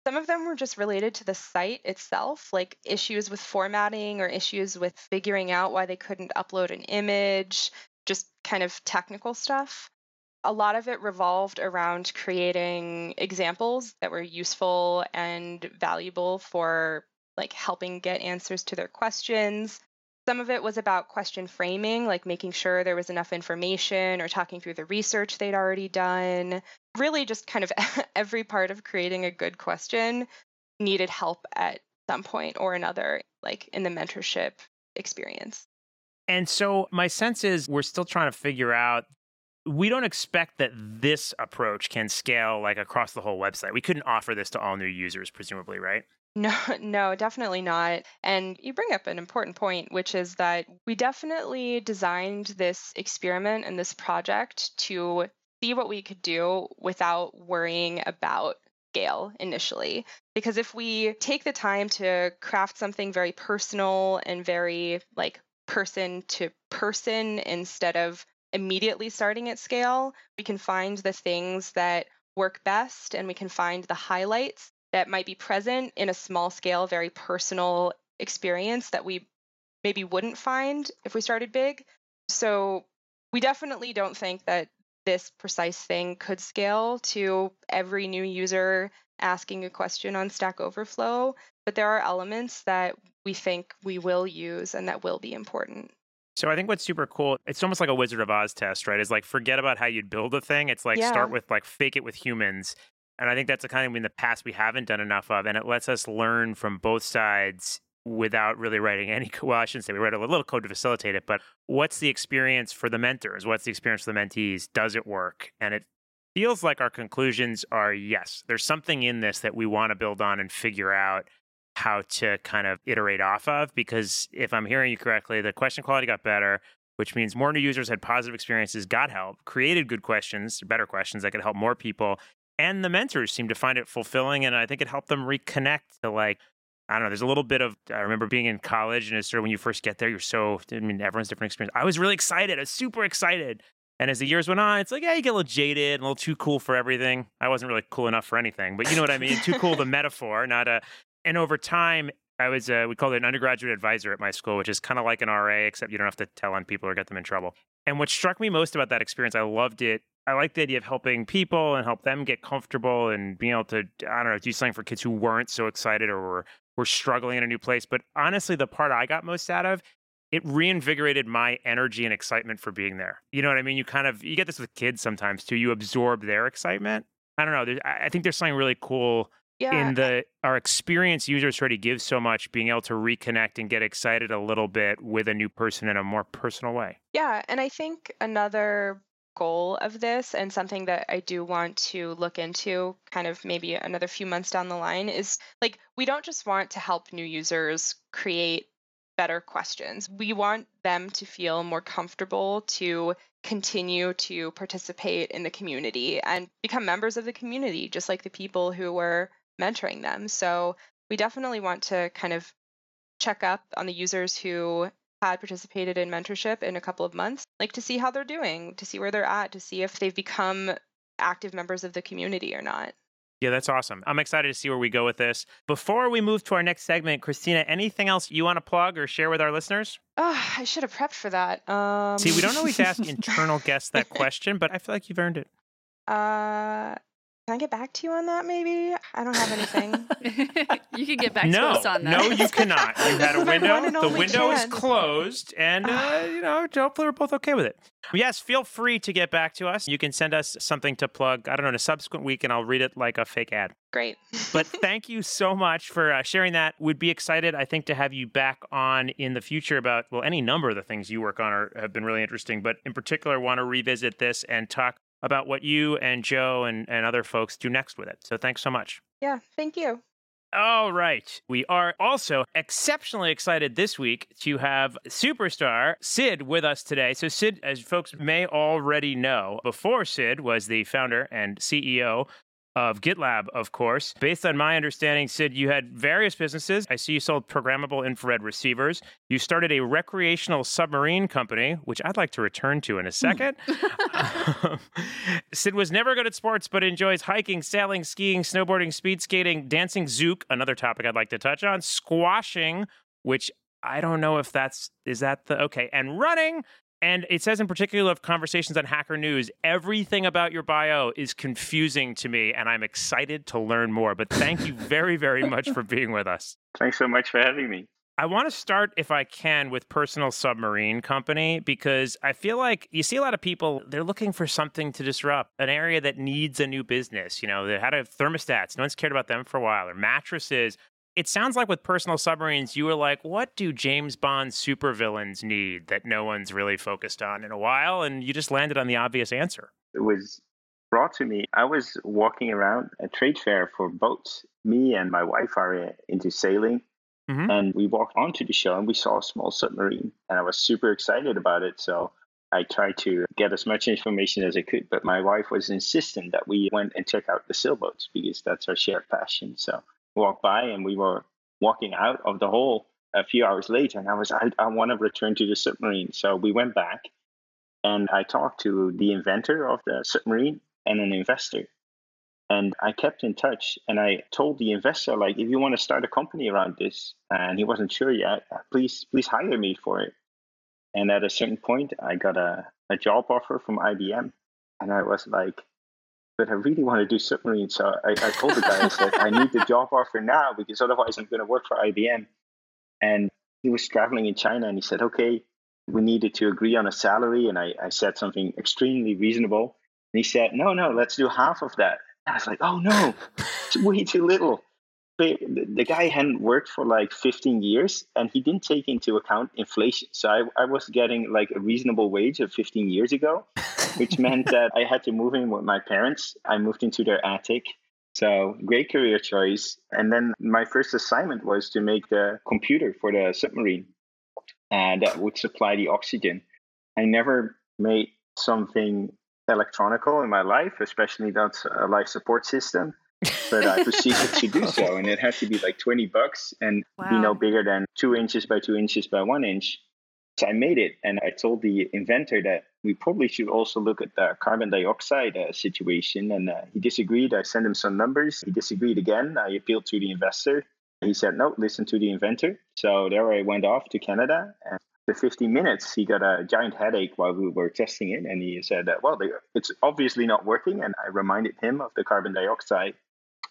some of them were just related to the site itself, like issues with formatting or issues with figuring out why they couldn't upload an image, just kind of technical stuff. A lot of it revolved around creating examples that were useful and valuable for like helping get answers to their questions. Some of it was about question framing, like making sure there was enough information or talking through the research they'd already done. Really, just kind of every part of creating a good question needed help at some point or another, like in the mentorship experience. And so my sense is we're still trying to figure out we don't expect that this approach can scale like across the whole website. We couldn't offer this to all new users presumably, right? No, no, definitely not. And you bring up an important point, which is that we definitely designed this experiment and this project to see what we could do without worrying about scale initially. Because if we take the time to craft something very personal and very like person to person instead of immediately starting at scale, we can find the things that work best and we can find the highlights that might be present in a small scale, very personal experience that we maybe wouldn't find if we started big. So we definitely don't think that this precise thing could scale to every new user asking a question on Stack Overflow, but there are elements that we think we will use and that will be important. So I think what's super cool, it's almost like a Wizard of Oz test, right? Is like forget about how you'd build a thing. It's like Yeah. start with like fake it with humans. And I think that's the kind of thing in the past we haven't done enough of. And it lets us learn from both sides without really writing any well, I shouldn't say we write a little code to facilitate it, but what's the experience for the mentors? What's the experience for the mentees? Does it work? And it feels like our conclusions are yes, there's something in this that we want to build on and figure out how to kind of iterate off of. Because if I'm hearing you correctly, the question quality got better, which means more new users had positive experiences, got help, created good questions, better questions that could help more people. And the mentors seem to find it fulfilling. And I think it helped them reconnect to like, I don't know, there's a little bit of, I remember being in college and it's sort of when you first get there, you're so, I mean, everyone's different experience. I was really excited. I was super excited. And as the years went on, it's like, yeah, you get a little jaded, a little too cool for everything. I wasn't really cool enough for anything, but you know what I mean? too cool, the metaphor, not a, and over time, I was, uh, we called it an undergraduate advisor at my school, which is kind of like an RA, except you don't have to tell on people or get them in trouble. And what struck me most about that experience, I loved it. I like the idea of helping people and help them get comfortable and being able to, I don't know, do something for kids who weren't so excited or were, were struggling in a new place. But honestly, the part I got most out of, it reinvigorated my energy and excitement for being there. You know what I mean? You kind of, you get this with kids sometimes too. You absorb their excitement. I don't know. There's, I think there's something really cool Yeah. in the our experienced users already give so much being able to reconnect and get excited a little bit with a new person in a more personal way Yeah, and I think another goal of this and something that I do want to look into kind of maybe another few months down the line is like we don't just want to help new users create better questions. We want them to feel more comfortable to continue to participate in the community and become members of the community just like the people who were mentoring them. So we definitely want to kind of check up on the users who had participated in mentorship in a couple of months, like to see how they're doing, to see where they're at, to see if they've become active members of the community or not. Yeah, that's awesome. I'm excited to see where we go with this. Before we move to our next segment, Kristina, anything else you want to plug or share with our listeners? Oh, I should have prepped for that. Um, See, we don't always ask internal guests that question, but I feel like you've earned it. Uh, can I get back to you on that? Maybe I don't have anything. you can get back no, to us on that. no, you cannot. You had a window. one The only window is closed, and uh, you know, hopefully we're both okay with it. Yes, feel free to get back to us. You can send us something to plug. I don't know in a subsequent week, and I'll read it like a fake ad. Great. But thank you so much for uh, sharing that. We'd be excited, I think, to have you back on in the future about well, any number of the things you work on are, have been really interesting. But in particular, want to revisit this and talk about what you and Joe and, and other folks do next with it. So thanks so much. yeah. Thank you. All right. We are also exceptionally excited this week to have superstar Sid with us today. So, Sid, as folks may already know, before Sid was the founder and CEO of GitLab, of course. Based on my understanding, Sid, you had various businesses. I see you sold programmable infrared receivers. You started a recreational submarine company, which I'd like to return to in a second. Um, Sid was never good at sports, but enjoys hiking, sailing, skiing, snowboarding, speed skating, dancing zouk, another topic I'd like to touch on, squashing, which I don't know if that's is that the okay, and running. And it says in particular of conversations on Hacker News, everything about your bio is confusing to me, and I'm excited to learn more. But thank you very, very much for being with us. Thanks so much for having me. I want to start, if I can, with Personal Submarine Company because I feel like you see a lot of people, they're looking for something to disrupt, an area that needs a new business. You know, they had a thermostats, no one's cared about them for a while, or mattresses. It sounds like with Personal Submarines, you were like, what do James Bond supervillains need that no one's really focused on in a while? And you just landed on the obvious answer. It was brought to me. I was walking around a trade fair for boats. Me and my wife are into sailing. Mhm. And we walked onto the show and we saw a small submarine. And I was super excited about it. So I tried to get as much information as I could. But my wife was insistent that we went and check out the sailboats because that's our shared passion. So walked by and we were walking out of the hole a few hours later. And I was, I, I want to return to the submarine. So we went back and I talked to the inventor of the submarine and an investor. And I kept in touch and I told the investor, like, if you want to start a company around this, and he wasn't sure yet, please, please hire me for it. And at a certain point, I got a, a job offer from IBM. And I was like, but I really want to do submarines. So I, I told the guy, I said, I need the job offer now because otherwise I'm going to work for IBM. And he was traveling in China and he said, okay, we needed to agree on a salary. And I, I said something extremely reasonable. And he said, no, no, let's do half of that. I was like, oh no, it's way too little. But the the guy hadn't worked for like 15 years and he didn't take into account inflation. So I, I was getting like a reasonable wage of 15 years ago, which meant that I had to move in with my parents. I moved into their attic. So great career choice. And then my first assignment was to make the computer for the submarine and that would supply the oxygen. I never made something electronical in my life, especially not a life support system. But I proceeded to do so, and it had to be like 20 bucks and be no bigger than two inches by two inches by one inch. So I made it, and I told the inventor that we probably should also look at the carbon dioxide uh, situation. And uh, he disagreed. I sent him some numbers. He disagreed again. I appealed to the investor. He said, no, listen to the inventor. So there I went off to Canada. And for 15 minutes, he got a giant headache while we were testing it. And he said, that, well, they, it's obviously not working. And I reminded him of the carbon dioxide.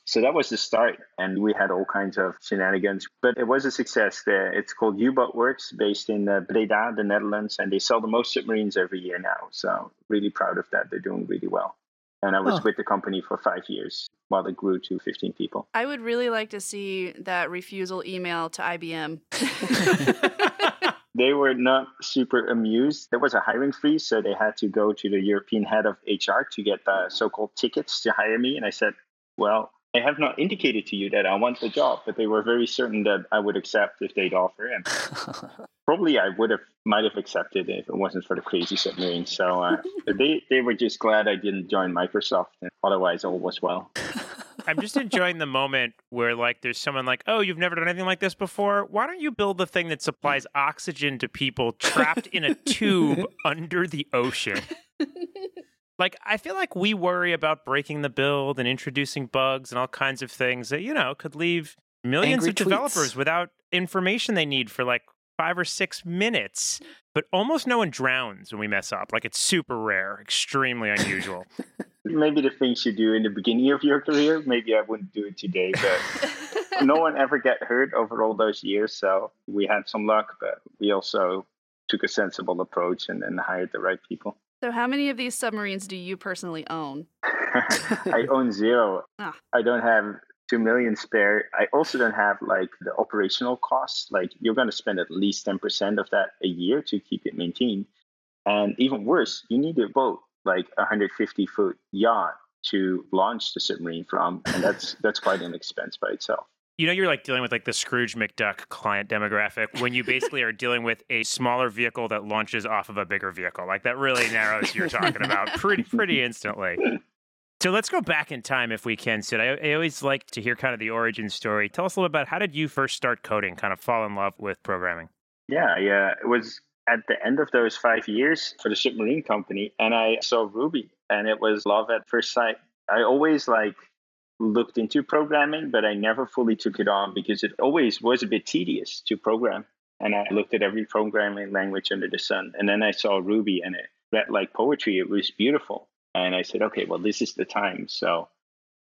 So that was the start. And we had all kinds of shenanigans, but it was a success. there. It's called U-Boat Works, based in uh, Breda, the Netherlands. And they sell the most submarines every year now. So really proud of that. They're doing really well. And I was Oh. with the company for five years while it grew to 15 people. I would really like to see that refusal email to IBM. they were not super amused. There was a hiring freeze, so they had to go to the European head of HR to get the so-called tickets to hire me. And I said, "Well, I have not indicated to you that I want the job, but they were very certain that I would accept if they'd offer, and probably I would have might have accepted if it wasn't for the crazy submarine. So uh, they they were just glad I didn't join Microsoft, and otherwise all was well. I'm just enjoying the moment where like there's someone like, "Oh, you've never done anything like this before. Why don't you build the thing that supplies oxygen to people trapped in a tube under the ocean?" Like, I feel like we worry about breaking the build and introducing bugs and all kinds of things that, you know, could leave millions Angry of developers without information they need for like five or six minutes. But almost no one drowns when we mess up. Like, it's super rare, extremely unusual. Maybe the things you do in the beginning of your career, maybe I wouldn't do it today, but no one ever get hurt over all those years. So we had some luck, but we also took a sensible approach and then hired the right people. So, how many of these submarines do you personally own? I own zero. Ah. I don't have two million spare. I also don't have like the operational costs. Like you're going to spend at least 10% of that a year to keep it maintained. And even worse, you need a boat, like a 150 foot yacht to launch the submarine from. And that's, that's quite an expense by itself. You know, you're like dealing with like the Scrooge McDuck client demographic when you basically are dealing with a smaller vehicle that launches off of a bigger vehicle. Like that really narrows you're talking about pretty, pretty instantly. So let's go back in time if we can, Sid. I, I always like to hear kind of the origin story. Tell us a little about how did you first start coding, kind of fall in love with programming? Yeah, yeah. It was at the end of those five years for the submarine company, and I saw Ruby, and it was love at first sight. I always like looked into programming, but I never fully took it on because it always was a bit tedious to program. And I looked at every programming language under the sun, and then I saw Ruby, and it read like poetry. It was beautiful, and I said, okay, well, this is the time. So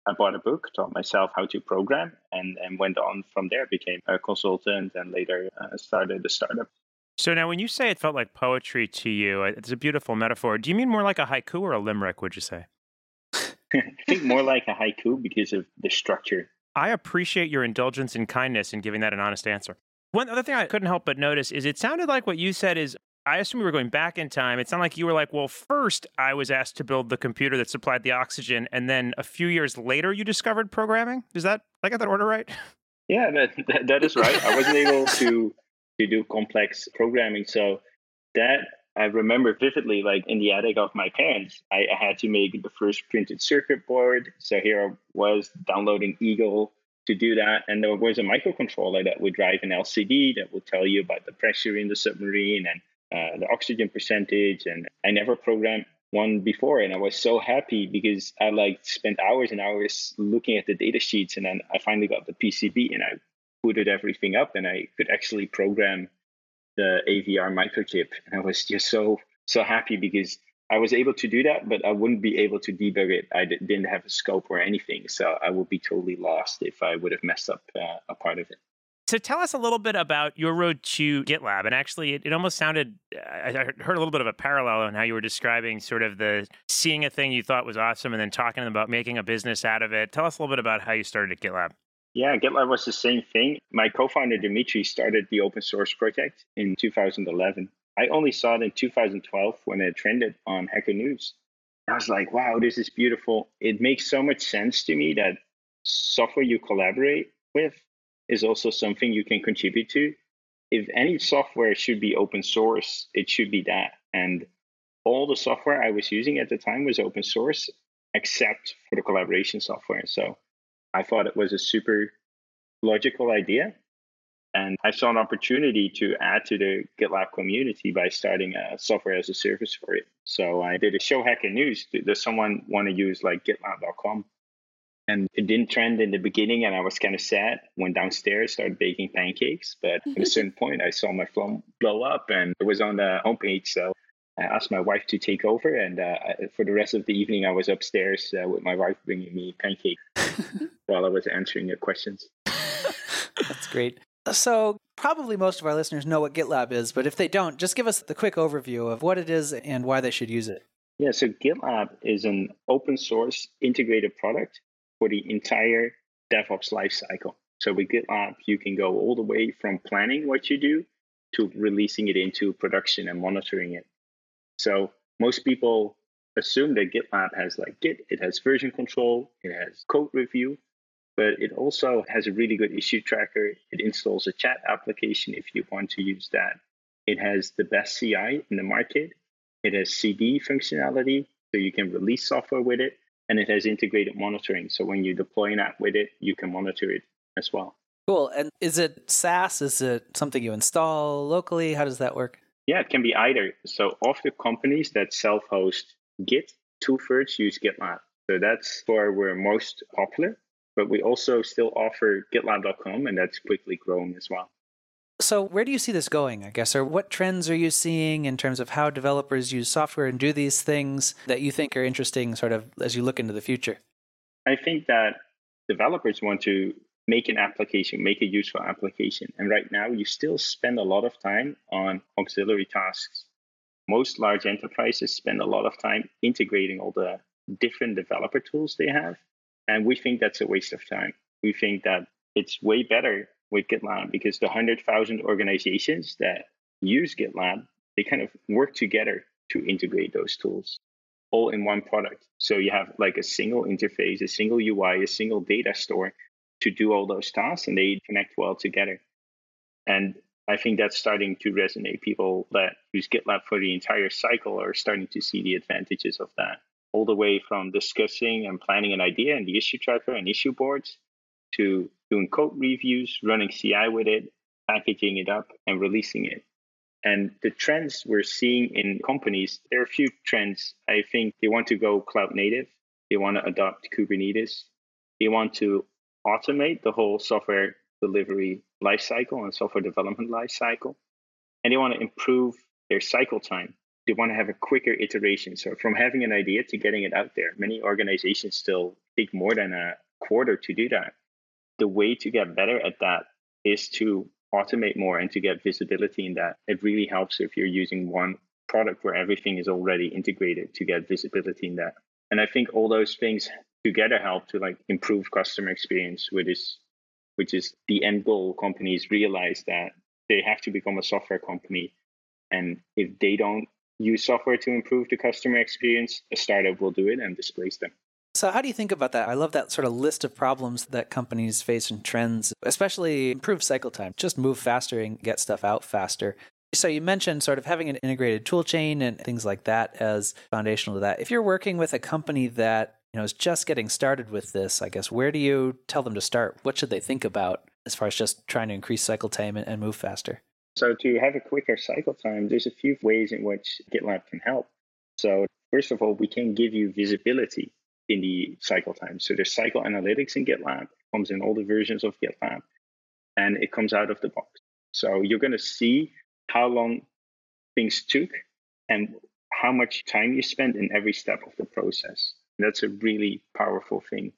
I bought a book, taught myself how to program, and, and went on from there. Became a consultant, and later uh, started a startup. So now when you say it felt like poetry to you, it's a beautiful metaphor. Do you mean more like a haiku or a limerick, would you say? I think more like a haiku because of the structure. I appreciate your indulgence and kindness in giving that an honest answer. One other thing I couldn't help but notice is it sounded like what you said is I assume we were going back in time. It sounded like you were like, well, first I was asked to build the computer that supplied the oxygen, and then a few years later you discovered programming. Is that I got that order right? Yeah, that, that, that is right. I wasn't able to to do complex programming, so that I remember vividly. Like in the attic of my parents, I, had to make the first printed circuit board. So here I was downloading Eagle to do that, and there was a microcontroller that would drive an LCD that would tell you about the pressure in the submarine and uh, the oxygen percentage. And I never programmed one before, and I was so happy because I like spent hours and hours looking at the data sheets, and then I finally got the PCB and I booted everything up, and I could actually program the AVR microchip, and I was just so so happy because I was able to do that, but I wouldn't be able to debug it. I d- didn't have a scope or anything, so I would be totally lost if I would have messed up uh, a part of it. So tell us a little bit about your road to GitLab. And actually, it, it almost sounded, I heard a little bit of a parallel in how you were describing sort of the seeing a thing you thought was awesome and then talking about making a business out of it. Tell us a little bit about how you started at GitLab. Yeah, GitLab was the same thing. My co-founder Dimitri started the open source project in 2011. I only saw it in 2012 when it trended on Hacker News. I was like, wow, this is beautiful. It makes so much sense to me that software you collaborate with is also something you can contribute to. If any software should be open source, it should be that. And all the software I was using at the time was open source, except for the collaboration software. So I thought it was a super logical idea. And I saw an opportunity to add to the GitLab community by starting a software as a service for it. So I did a show hacker news. Does someone want to use like GitLab.com? And it didn't trend in the beginning, and I was kind of sad. Went downstairs, started baking pancakes. But at a certain point, I saw my phone blow up, and it was on the homepage. So I asked my wife to take over, and uh, for the rest of the evening, I was upstairs uh, with my wife bringing me pancakes while I was answering your questions. That's great. So, probably most of our listeners know what GitLab is, but if they don't, just give us the quick overview of what it is and why they should use it. Yeah, so GitLab is an open source integrated product for the entire DevOps lifecycle. So with GitLab, you can go all the way from planning what you do to releasing it into production and monitoring it. So most people assume that GitLab has like Git, it has version control, it has code review, but it also has a really good issue tracker. It installs a chat application if you want to use that. It has the best CI in the market. It has CD functionality, so you can release software with it. And it has integrated monitoring. So when you deploy an app with it, you can monitor it as well. Cool. And is it SaaS? Is it something you install locally? How does that work? Yeah, it can be either. So of the companies that self-host Git two thirds use GitLab. So that's where we're most popular. But we also still offer GitLab.com, and that's quickly growing as well. So, where do you see this going, I guess? Or what trends are you seeing in terms of how developers use software and do these things that you think are interesting, sort of as you look into the future? I think that developers want to make an application, make a useful application. And right now, you still spend a lot of time on auxiliary tasks. Most large enterprises spend a lot of time integrating all the different developer tools they have. And we think that's a waste of time. We think that it's way better with GitLab because the 100,000 organizations that use GitLab, they kind of work together to integrate those tools all in one product. So you have like a single interface, a single UI, a single data store to do all those tasks and they connect well together. And I think that's starting to resonate. People that use GitLab for the entire cycle are starting to see the advantages of that. All the way from discussing and planning an idea in the issue tracker and issue boards to doing code reviews, running CI with it, packaging it up, and releasing it. And the trends we're seeing in companies, there are a few trends. I think they want to go cloud native, they want to adopt Kubernetes, they want to automate the whole software delivery lifecycle and software development lifecycle. And they want to improve their cycle time. They want to have a quicker iteration. So from having an idea to getting it out there, many organizations still take more than a quarter to do that. The way to get better at that is to automate more and to get visibility in that. It really helps if you're using one product where everything is already integrated to get visibility in that. And I think all those things together help to like improve customer experience, which is which is the end goal. Companies realize that they have to become a software company, and if they don't use software to improve the customer experience, a startup will do it and displace them. So, how do you think about that? I love that sort of list of problems that companies face and trends, especially improve cycle time, just move faster and get stuff out faster. So, you mentioned sort of having an integrated tool chain and things like that as foundational to that. If you're working with a company that you know is just getting started with this, I guess where do you tell them to start? What should they think about as far as just trying to increase cycle time and move faster? So, to have a quicker cycle time, there's a few ways in which GitLab can help. So, first of all, we can give you visibility in the cycle time. So there's cycle analytics in GitLab, it comes in all the versions of GitLab, and it comes out of the box. So you're going to see how long things took and how much time you spend in every step of the process. That's a really powerful thing.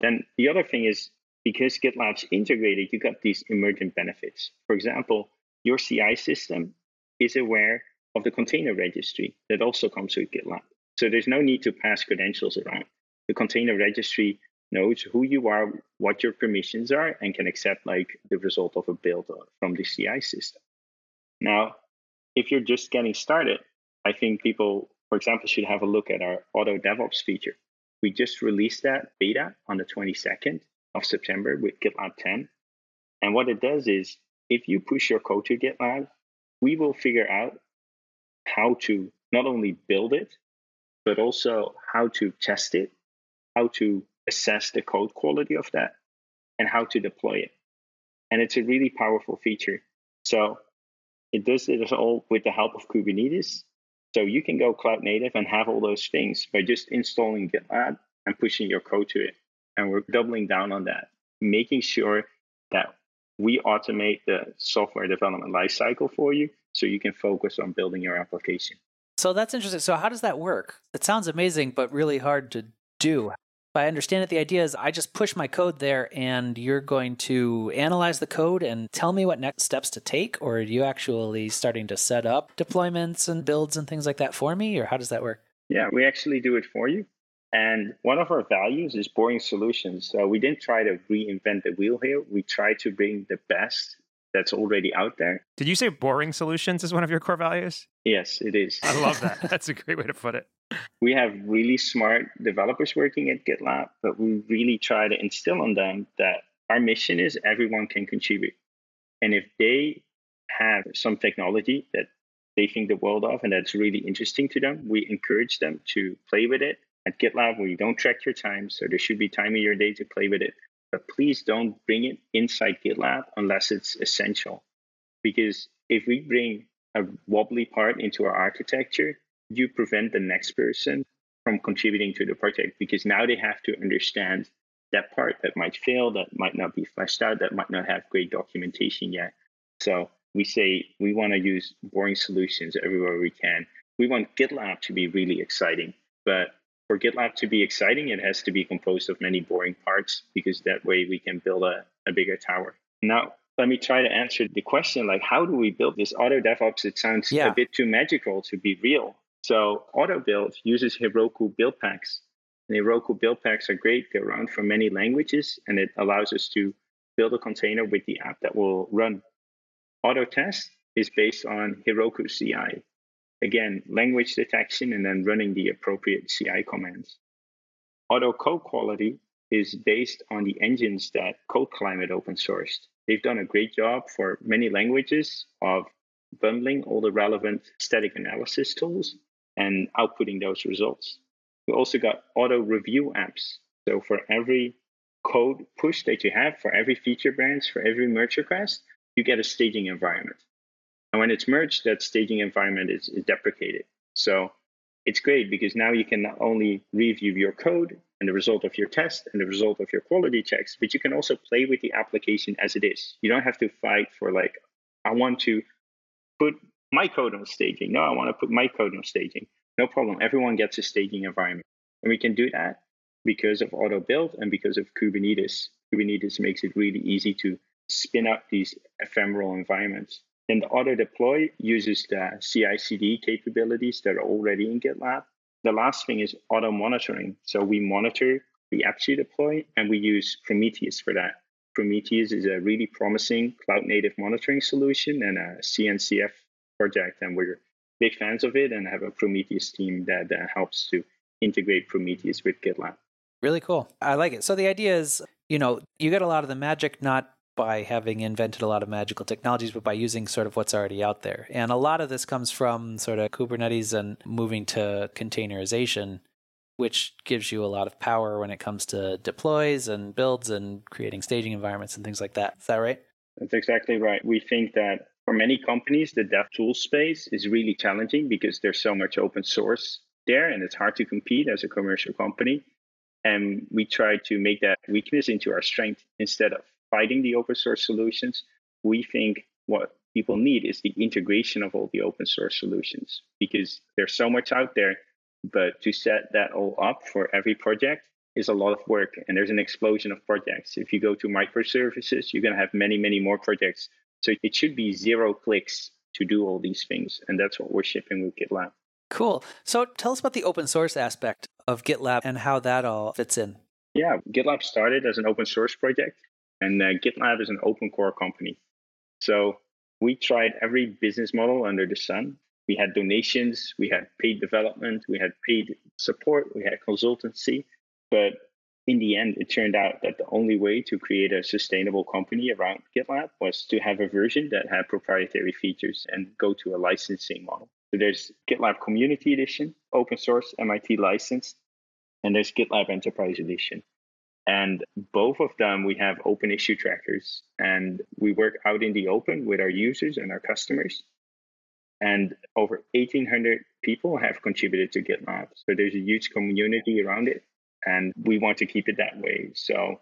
Then the other thing is because GitLab's integrated, you got these emergent benefits. For example, your CI system is aware of the container registry that also comes with GitLab. So there's no need to pass credentials around the container registry knows who you are, what your permissions are, and can accept like the result of a build from the CI system. Now, if you're just getting started, I think people, for example, should have a look at our auto DevOps feature. We just released that beta on the 22nd of September with GitLab 10. And what it does is if you push your code to GitLab, we will figure out how to not only build it, but also how to test it how to assess the code quality of that and how to deploy it. And it's a really powerful feature. So it does it all with the help of Kubernetes. So you can go cloud native and have all those things by just installing GitLab and pushing your code to it. And we're doubling down on that, making sure that we automate the software development lifecycle for you so you can focus on building your application. So that's interesting. So how does that work? It sounds amazing, but really hard to do. I understand it. the idea is I just push my code there and you're going to analyze the code and tell me what next steps to take? Or are you actually starting to set up deployments and builds and things like that for me? Or how does that work? Yeah, we actually do it for you. And one of our values is boring solutions. So we didn't try to reinvent the wheel here. We try to bring the best that's already out there. Did you say boring solutions is one of your core values? Yes, it is. I love that. That's a great way to put it. We have really smart developers working at GitLab, but we really try to instill on them that our mission is everyone can contribute. And if they have some technology that they think the world of and that's really interesting to them, we encourage them to play with it. At GitLab, we don't track your time, so there should be time in your day to play with it but please don't bring it inside GitLab unless it's essential. Because if we bring a wobbly part into our architecture, you prevent the next person from contributing to the project because now they have to understand that part that might fail, that might not be fleshed out, that might not have great documentation yet. So we say we want to use boring solutions everywhere we can. We want GitLab to be really exciting, but for GitLab to be exciting, it has to be composed of many boring parts because that way we can build a, a bigger tower. Now, let me try to answer the question like, how do we build this auto DevOps? It sounds yeah. a bit too magical to be real. So, auto build uses Heroku build packs. And Heroku build packs are great, they run for many languages, and it allows us to build a container with the app that will run. Auto test is based on Heroku CI. Again, language detection and then running the appropriate CI commands. Auto code quality is based on the engines that Code Climate open sourced. They've done a great job for many languages of bundling all the relevant static analysis tools and outputting those results. We also got auto review apps. So for every code push that you have, for every feature branch, for every merge request, you get a staging environment. And when it's merged, that staging environment is, is deprecated. So it's great because now you can not only review your code and the result of your test and the result of your quality checks, but you can also play with the application as it is. You don't have to fight for like, I want to put my code on staging. No, I want to put my code on staging. No problem. Everyone gets a staging environment. And we can do that because of auto build and because of Kubernetes. Kubernetes makes it really easy to spin up these ephemeral environments. The auto deploy uses the CI CD capabilities that are already in GitLab. The last thing is auto monitoring. So we monitor the apps you deploy and we use Prometheus for that. Prometheus is a really promising cloud native monitoring solution and a CNCF project. And we're big fans of it and have a Prometheus team that uh, helps to integrate Prometheus with GitLab. Really cool. I like it. So the idea is, you know, you get a lot of the magic not by having invented a lot of magical technologies, but by using sort of what's already out there. And a lot of this comes from sort of Kubernetes and moving to containerization, which gives you a lot of power when it comes to deploys and builds and creating staging environments and things like that. Is that right? That's exactly right. We think that for many companies, the dev tool space is really challenging because there's so much open source there and it's hard to compete as a commercial company. And we try to make that weakness into our strength instead of fighting the open source solutions. We think what people need is the integration of all the open source solutions because there's so much out there. But to set that all up for every project is a lot of work and there's an explosion of projects. If you go to microservices, you're going to have many, many more projects. So it should be zero clicks to do all these things. And that's what we're shipping with GitLab. Cool. So tell us about the open source aspect of GitLab and how that all fits in. Yeah, GitLab started as an open source project, and uh, GitLab is an open core company. So we tried every business model under the sun. We had donations, we had paid development, we had paid support, we had consultancy. But in the end, it turned out that the only way to create a sustainable company around GitLab was to have a version that had proprietary features and go to a licensing model. So there's GitLab Community Edition, open source, MIT licensed, and there's GitLab Enterprise Edition. And both of them, we have open issue trackers, and we work out in the open with our users and our customers. And over 1,800 people have contributed to GitLab. So there's a huge community around it, and we want to keep it that way. So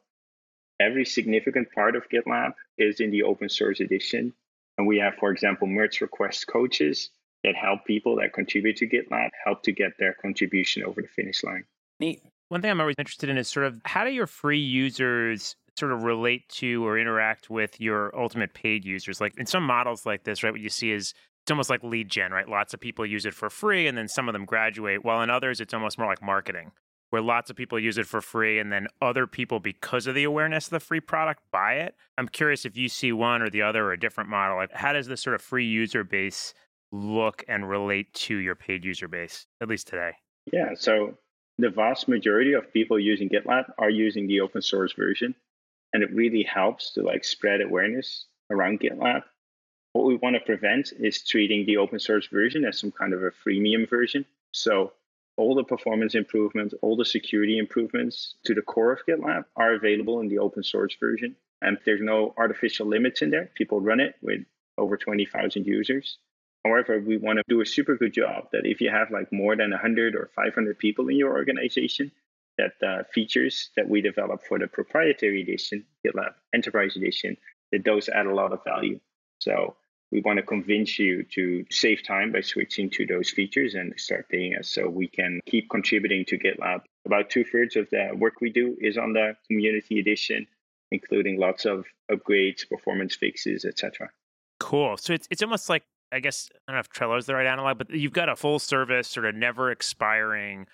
every significant part of GitLab is in the open source edition. And we have, for example, merge request coaches that help people that contribute to GitLab help to get their contribution over the finish line. Neat. One thing I'm always interested in is sort of how do your free users sort of relate to or interact with your ultimate paid users? Like in some models like this, right, what you see is it's almost like lead gen, right? Lots of people use it for free and then some of them graduate, while in others, it's almost more like marketing, where lots of people use it for free and then other people, because of the awareness of the free product, buy it. I'm curious if you see one or the other or a different model. Like how does this sort of free user base look and relate to your paid user base, at least today? Yeah. So the vast majority of people using GitLab are using the open source version. And it really helps to like spread awareness around GitLab. What we want to prevent is treating the open source version as some kind of a freemium version. So all the performance improvements, all the security improvements to the core of GitLab are available in the open source version. And there's no artificial limits in there. People run it with over 20,000 users. However, we want to do a super good job that if you have like more than 100 or 500 people in your organization, that the features that we develop for the proprietary edition, GitLab Enterprise Edition, that those add a lot of value. So we want to convince you to save time by switching to those features and start paying us so we can keep contributing to GitLab. About two thirds of the work we do is on the community edition, including lots of upgrades, performance fixes, etc. Cool. So it's it's almost like I guess I don't know if Trello is the right analog, but you've got a full service, sort of never expiring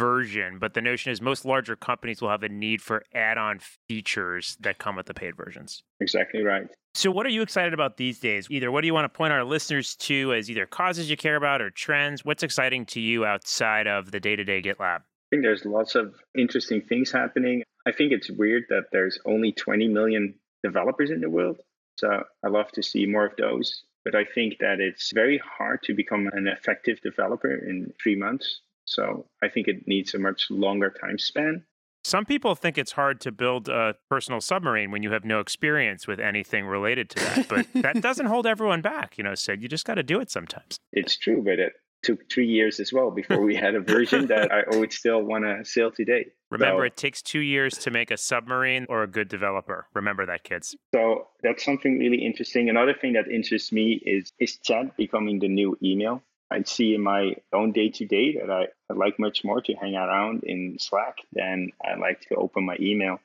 version. But the notion is most larger companies will have a need for add-on features that come with the paid versions. Exactly right. So, what are you excited about these days? Either what do you want to point our listeners to as either causes you care about or trends? What's exciting to you outside of the day-to-day GitLab? I think there's lots of interesting things happening. I think it's weird that there's only 20 million developers in the world. So I love to see more of those. But I think that it's very hard to become an effective developer in three months. So I think it needs a much longer time span. Some people think it's hard to build a personal submarine when you have no experience with anything related to that, but that doesn't hold everyone back. You know, Sid, you just got to do it sometimes. It's true, but it took three years as well before we had a version that I would still want to sail today. Remember, So- it takes two years to make a submarine or a good developer. Remember that, kids. So that's something really interesting. Another thing that interests me is is chat becoming the new email. I see in my own day to day that I, I like much more to hang around in Slack than I like to open my email.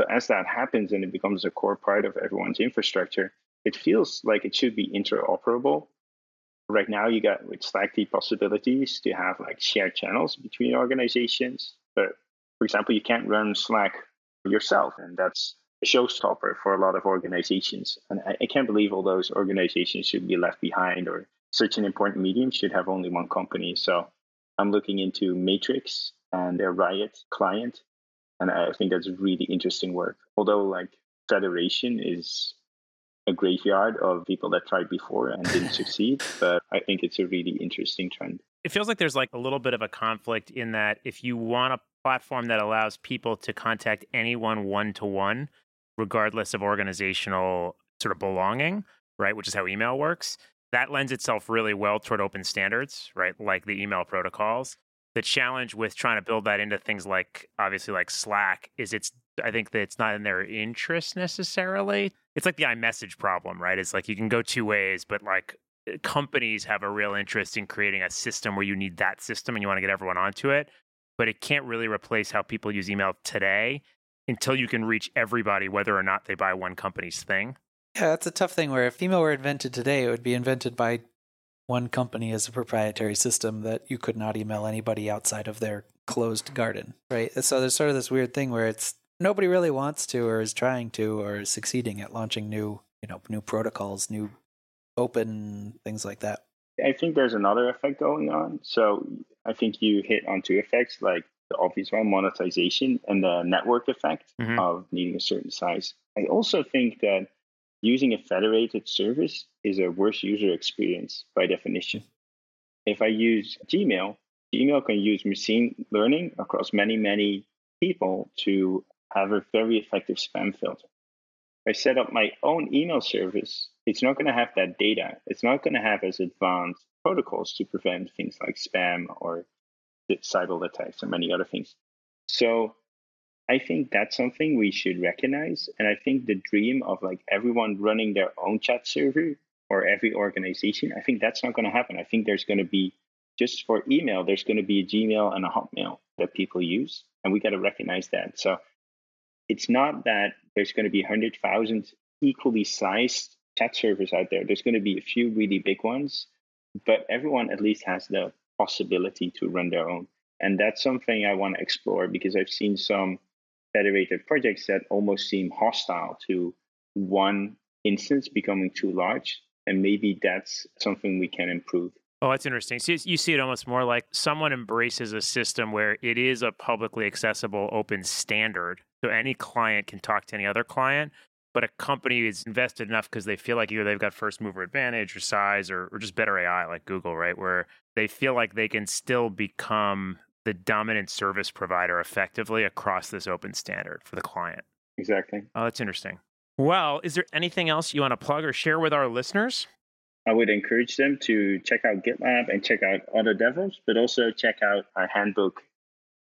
So as that happens and it becomes a core part of everyone's infrastructure, it feels like it should be interoperable. Right now, you got with Slack the possibilities to have like shared channels between organizations. But for example, you can't run Slack yourself, and that's a showstopper for a lot of organizations. And I, I can't believe all those organizations should be left behind, or such an important medium should have only one company. So I'm looking into Matrix and their Riot client, and I think that's really interesting work. Although, like Federation is a graveyard of people that tried before and didn't succeed, but I think it's a really interesting trend. It feels like there's like a little bit of a conflict in that if you want a platform that allows people to contact anyone one to one, regardless of organizational sort of belonging, right, which is how email works, that lends itself really well toward open standards, right, like the email protocols. The challenge with trying to build that into things like obviously like Slack is it's I think that it's not in their interest necessarily. It's like the iMessage problem, right? It's like you can go two ways, but like eh, companies have a real interest in creating a system where you need that system and you want to get everyone onto it, but it can't really replace how people use email today until you can reach everybody, whether or not they buy one company's thing. Yeah, that's a tough thing where if email were invented today, it would be invented by one company as a proprietary system that you could not email anybody outside of their closed garden, right? So there's sort of this weird thing where it's nobody really wants to or is trying to or is succeeding at launching new, you know, new protocols, new open things like that. I think there's another effect going on. So I think you hit on two effects, like the obvious one, monetization, and the network effect Mhm. of needing a certain size. I also think that using a federated service is a worse user experience by definition. If I use Gmail, Gmail can use machine learning across many, many people to have a very effective spam filter. If I set up my own email service, it's not going to have that data. It's not going to have as advanced protocols to prevent things like spam or cyber attacks and many other things. So I think that's something we should recognize. And I think the dream of like everyone running their own chat server or every organization, I think that's not going to happen. I think there's going to be just for email, there's going to be a Gmail and a Hotmail that people use. And we got to recognize that. So it's not that there's going to be 100,000 equally sized chat servers out there. There's going to be a few really big ones, but everyone at least has the possibility to run their own. And that's something I want to explore because I've seen some federated projects that almost seem hostile to one instance becoming too large. And maybe that's something we can improve. Oh, that's interesting. So you see it almost more like someone embraces a system where it is a publicly accessible open standard. So any client can talk to any other client, but a company is invested enough because they feel like either they've got first mover advantage or size or, or just better AI like Google, right? Where they feel like they can still become the dominant service provider effectively across this open standard for the client. Exactly. Oh, that's interesting. Well, is there anything else you want to plug or share with our listeners? I would encourage them to check out GitLab and check out auto DevOps, but also check out our handbook.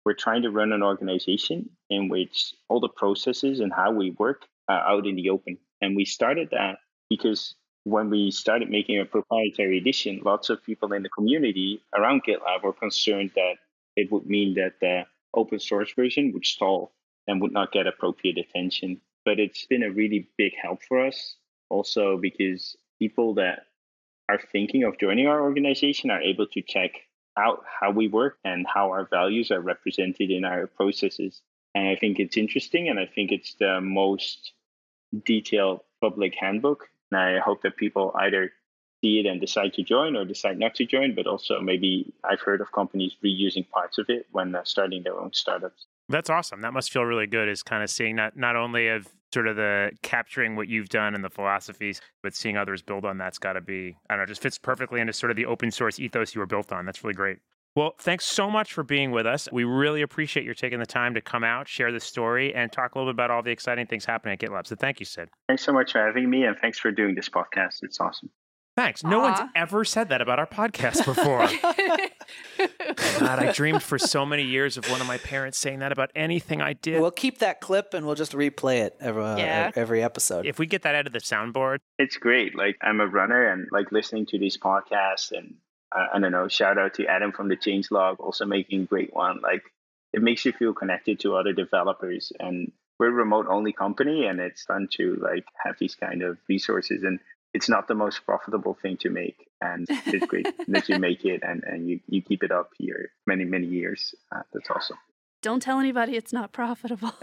We're trying to run an organization in which all the processes and how we work are out in the open. And we started that because when we started making a proprietary edition, lots of people in the community around GitLab were concerned that it would mean that the open source version would stall and would not get appropriate attention. But it's been a really big help for us also because people that are thinking of joining our organization are able to check out how we work and how our values are represented in our processes. And I think it's interesting and I think it's the most detailed public handbook. And I hope that people either see it and decide to join or decide not to join, but also maybe I've heard of companies reusing parts of it when starting their own startups. That's awesome. That must feel really good is kind of seeing not not only of sort of the capturing what you've done and the philosophies, but seeing others build on that's got to be I don't know, just fits perfectly into sort of the open source ethos you were built on. That's really great. Well, thanks so much for being with us. We really appreciate your taking the time to come out, share the story, and talk a little bit about all the exciting things happening at GitLab. So thank you, Sid. Thanks so much for having me, and thanks for doing this podcast. It's awesome. Thanks. No Aw. one's ever said that about our podcast before. God, I dreamed for so many years of one of my parents saying that about anything I did. We'll keep that clip and we'll just replay it every, uh, Yeah. every episode. if we get that out of the soundboard, It's great. Like I'm a runner and like listening to these podcasts and uh, I don't know, shout out to Adam from the Changelog, also making a great one. Like it makes you feel connected to other developers and we're a remote only company and it's fun to like have these kind of resources and it's not the most profitable thing to make and it's great that you make it and, and you, you keep it up here many many years uh, that's awesome Don't tell anybody it's not profitable.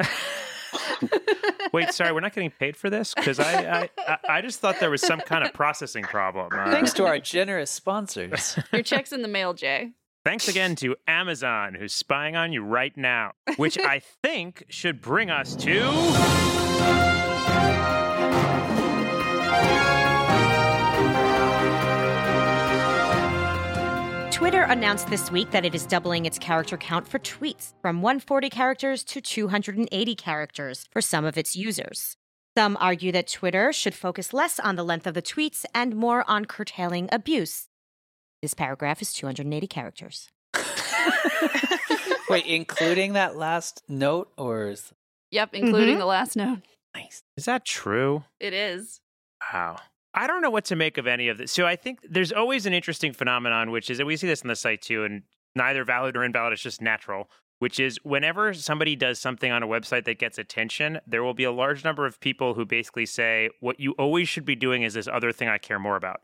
wait, sorry, we're not getting paid for this because I, I I I just thought there was some kind of processing problem. Uh, Thanks to our generous sponsors. Your check's in the mail, Jay. Thanks again to Amazon, who's spying on you right now, which I think should bring us to. Twitter announced this week that it is doubling its character count for tweets from 140 characters to 280 characters for some of its users. Some argue that Twitter should focus less on the length of the tweets and more on curtailing abuse. This paragraph is 280 characters. Wait, including that last note or is Yep, including Mhm. the last note. nice? Is that true? It is. Wow. I don't know what to make of any of this. So I think there's always an interesting phenomenon, which is, and we see this on the site too, and neither valid nor invalid, it's just natural, which is whenever somebody does something on a website that gets attention, there will be a large number of people who basically say, what you always should be doing is this other thing I care more about.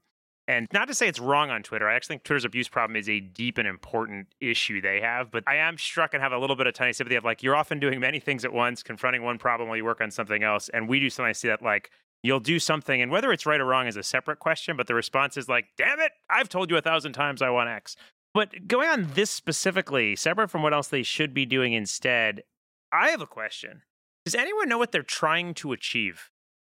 And not to say it's wrong on Twitter. I actually think Twitter's abuse problem is a deep and important issue they have. But I am struck and have a little bit of tiny sympathy of like, you're often doing many things at once, confronting one problem while you work on something else. And we do something I see that like, you'll do something, and whether it's right or wrong is a separate question, but the response is like, damn it, I've told you a thousand times I want X. But going on this specifically, separate from what else they should be doing instead, I have a question. Does anyone know what they're trying to achieve?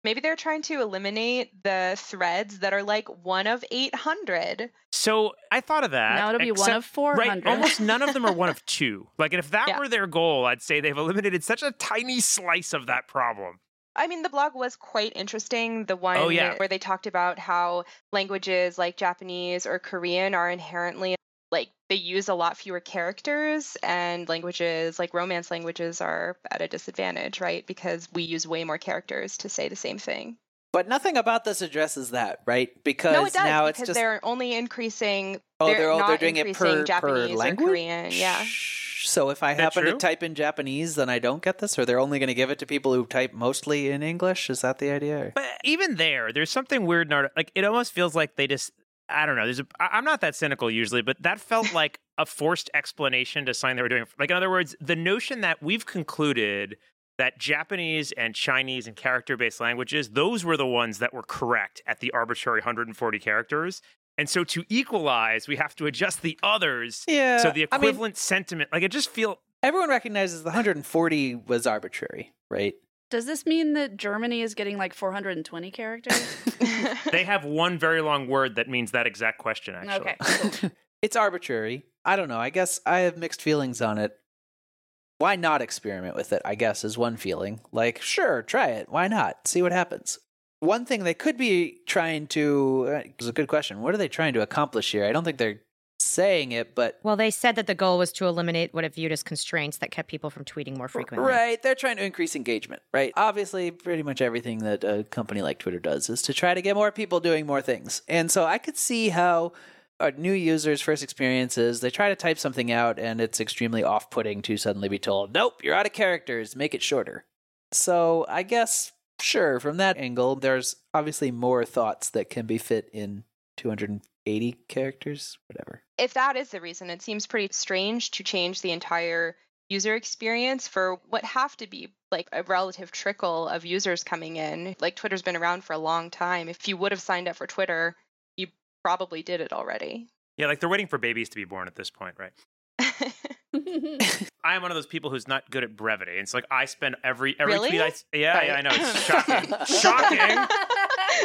Maybe they're trying to eliminate the threads that are like one of 800. So I thought of that. now it'll be one of 400. Right, almost none of them are one of two. Like, and if that Yeah. were their goal, I'd say they've eliminated such a tiny slice of that problem. I mean, the blog was quite interesting. The oh, one Oh, yeah. where they talked about how languages like Japanese or Korean are inherently like they use a lot fewer characters, and languages like Romance languages are at a disadvantage, right? Because we use way more characters to say the same thing. But nothing about this addresses that, right? Because no, it does now because it's just they're only increasing. Oh, they're, they're all, they're doing it increasing per, Japanese per or language. Korean. Yeah. So if I happen to type in Japanese, then I don't get this, or they're only going to give it to people who type mostly in English. Is that the idea? But even there, there's something weird. In art, like it almost feels like they just. I don't know. There's a. I- I'm not that cynical usually, but that felt like a forced explanation to sign they were doing. Like in other words, the notion that we've concluded that Japanese and Chinese and character-based languages, those were the ones that were correct at the arbitrary 140 characters. And so to equalize, we have to adjust the others. Yeah. so the I mean, equivalent sentiment, like it just feel everyone recognizes the 140 was arbitrary, right? Does this mean that Germany is getting like 420 characters? they have one very long word that means that exact question. Actually, okay. it's arbitrary. I don't know. I guess I have mixed feelings on it. Why not experiment with it? I guess is one feeling. Like, sure, try it. Why not? See what happens. One thing they could be trying to uh, it's a good question. What are they trying to accomplish here? I don't think they're saying it, but Well, they said that the goal was to eliminate what it viewed as constraints that kept people from tweeting more frequently. Right. They're trying to increase engagement, right? Obviously, pretty much everything that a company like Twitter does is to try to get more people doing more things. And so I could see how a new user's first experiences, they try to type something out and it's extremely off putting to suddenly be told, nope, you're out of characters, make it shorter. So I guess, sure, from that angle, there's obviously more thoughts that can be fit in 280 characters, whatever. If that is the reason, it seems pretty strange to change the entire user experience for what have to be like a relative trickle of users coming in. Like Twitter's been around for a long time. If you would have signed up for Twitter, you probably did it already. Yeah, like they're waiting for babies to be born at this point, right? I am one of those people who's not good at brevity. It's like I spend every every Really? tweet I yeah, Right. yeah I know it's shocking, shocking.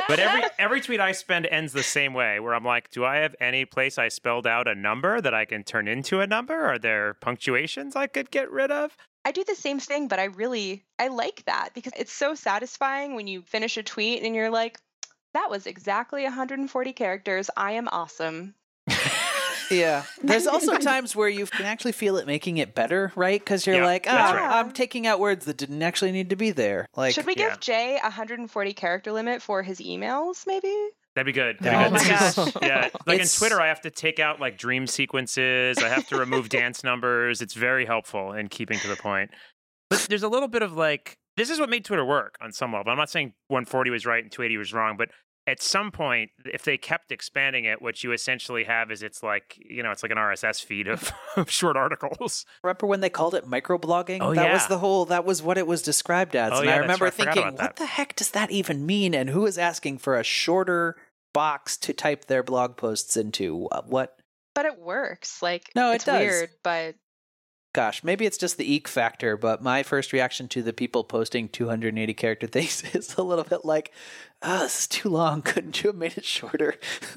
But every every tweet I spend ends the same way, where I'm like, do I have any place I spelled out a number that I can turn into a number? Are there punctuations I could get rid of? I do the same thing, but I really I like that because it's so satisfying when you finish a tweet and you're like, that was exactly 140 characters. I am awesome. Yeah. There's also times where you can actually feel it making it better, right? Because you're Yeah, like, that's ah, right. I'm taking out words that didn't actually need to be there. Like, Should we yeah. give Jay a 140 character limit for his emails, maybe? That'd be good. Oh That'd be my good. gosh. yeah, like It's- in Twitter, I have to take out like dream sequences. I have to remove dance numbers. It's very helpful in keeping to the point. But there's a little bit of like this is what made Twitter work on some level. I'm not saying 140 was right and 280 was wrong, but at some point, if they kept expanding it, what you essentially have is it's like you know it's like an RSS feed of, of short articles. remember when they called it microblogging? Oh, that was the whole, that was what it was described as. Oh, and yeah, I remember right. Thinking, about what the heck does that even mean? And who is asking for a shorter box to type their blog posts into? Uh, What? But it works. Like, No, it it's does. weird, but Gosh, maybe it's just the eek factor, but my first reaction to the people posting 280 character things is a little bit like, oh, this is too long. Couldn't you have made it shorter?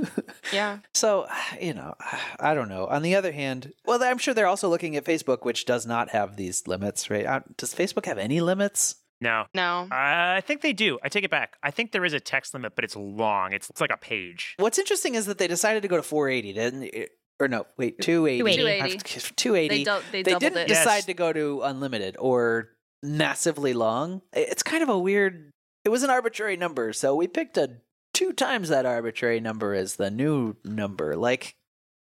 yeah. So, you know, I don't know. On the other hand, well, I'm sure they're also looking at Facebook, which does not have these limits, right? Uh, Does Facebook have any limits? No, No. I think they do. I take it back. I think there is a text limit, but it's long. It's it's like a page. What's interesting is that they decided to go to 480, didn't they? Or no, wait, 280. 280. 280. They, dou- they, they didn't it. Yes. decide to go to unlimited or massively long. It's kind of a weird. It was an arbitrary number, so we picked a two times that arbitrary number as the new number. Like,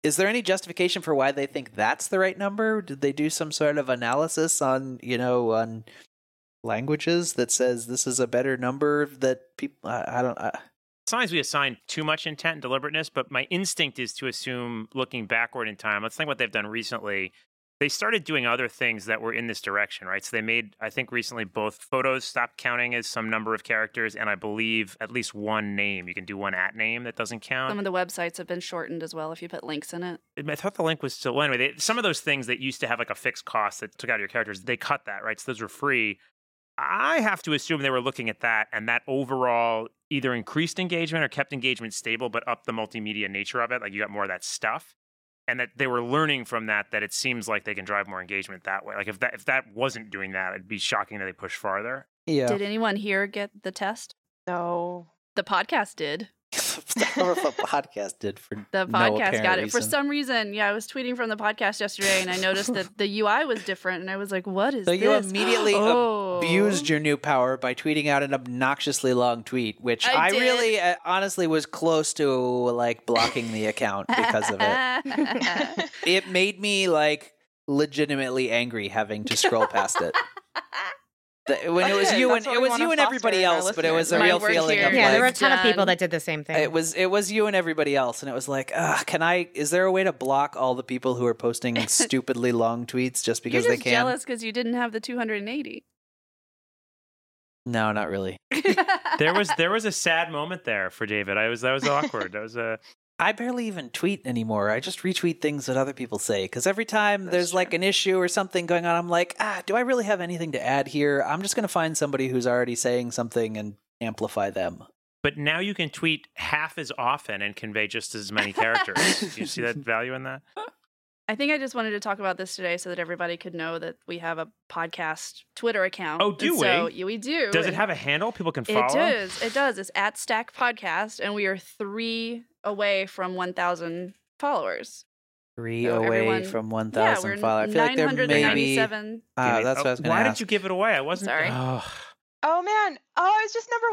is there any justification for why they think that's the right number? Did they do some sort of analysis on you know on languages that says this is a better number that people? I, I don't. I, Sometimes we assign too much intent and deliberateness, but my instinct is to assume looking backward in time. Let's think what they've done recently. They started doing other things that were in this direction, right? So they made, I think recently, both photos stopped counting as some number of characters, and I believe at least one name. You can do one at name that doesn't count. Some of the websites have been shortened as well if you put links in it. I thought the link was still anyway. They, some of those things that used to have like a fixed cost that took out your characters, they cut that, right? So those were free. I have to assume they were looking at that, and that overall either increased engagement or kept engagement stable, but up the multimedia nature of it. Like you got more of that stuff, and that they were learning from that. That it seems like they can drive more engagement that way. Like if that if that wasn't doing that, it'd be shocking that they push farther. yeah. Did anyone here get the test? No. The podcast did. I don't know if a podcast did for The podcast apparent got it. For some reason, yeah, I was tweeting from the podcast yesterday and I noticed that the UI was different and I was like, what is So this? you immediately oh. abused your new power by tweeting out an obnoxiously long tweet, which I I, really uh, honestly was close to like blocking the account because of it. It made me like legitimately angry having to scroll past it. The- when it was Okay, you and it was you and everybody else, but it was a listeners. Real feeling here of Yeah, there were a like ton of people that did the same thing. it was it was you and everybody else, and it was like, Ugh, can I? Is there a way to block all the people who are posting stupidly long tweets just You're because just they can? jealous because you didn't have the 280. No, not really. There was there was a sad moment there for David. I was that was awkward. That was a I barely even tweet anymore. I just retweet things that other people say because every time That's there's like an issue or something going on, I'm like, ah, do I really have anything to add here? I'm just going to find somebody who's already saying something and amplify them. But now you can tweet half as often and convey just as many characters. Do you see that value in that? I think I just wanted to talk about this today so that everybody could know that we have a podcast Twitter account. Oh, do And so, we? yeah, we do. Does it And have a handle people can follow? It does. It does. It's at Stack Podcast, and we are three away from 1,000 followers. Three So away everyone- from one Yeah, we're followers. I feel like there may be. 997. Give uh, me- that's what I was going to Why ask. did you give it away? I wasn't. Sorry. Oh. Oh man. Oh, I was just number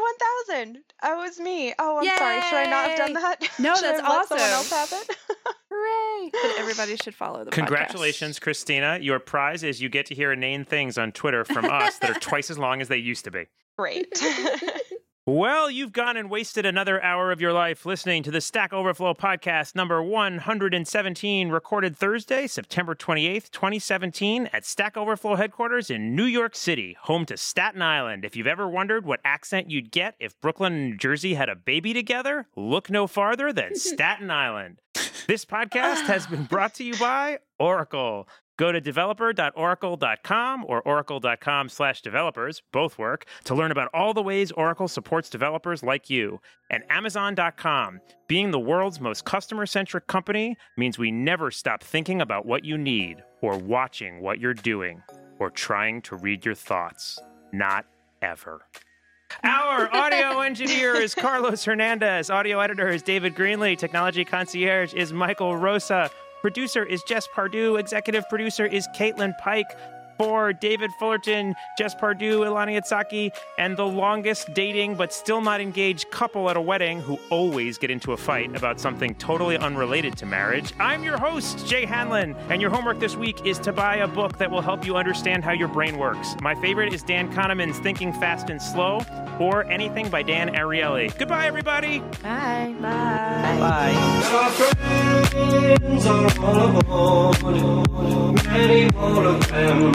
1000. Oh, it was me. Oh, I'm sorry. Should I not have done that? No, Should I that's have let someone awesome. else have it? Hooray! But everybody should follow the podcast. Congratulations, Kristina. Your prize is you get to hear inane things on Twitter from us that are twice as long as they used to be. Great. Well, you've gone and wasted another hour of your life listening to the Stack Overflow podcast number 117, recorded Thursday, September 28th, 2017, at Stack Overflow headquarters in New York City, home to Staten Island. If you've ever wondered what accent you'd get if Brooklyn and New Jersey had a baby together, look no farther than Staten Island. This podcast has been brought to you by Oracle. Go to developer.oracle.com or oracle.com slash developers, both work, to learn about all the ways Oracle supports developers like you. And amazon.com. Being the world's most customer centric company means we never stop thinking about what you need, or watching what you're doing, or trying to read your thoughts. Not ever. Our audio engineer is Carlos Hernandez. Audio editor is David Greenlee. Technology concierge is Michael Rosa. Producer is Jess Pardue. Executive producer is Caitlin Pike. For David Fullerton, Jess Pardue, Ilana Yitzhaki, and the longest dating but still not engaged couple at a wedding who always get into a fight about something totally unrelated to marriage. I'm your host, Jay Hanlon, and your homework this week is to buy a book that will help you understand how your brain works. My favorite is Dan Kahneman's Thinking Fast and Slow, or anything by Dan Ariely. Goodbye, everybody. Bye. Bye. Bye. Our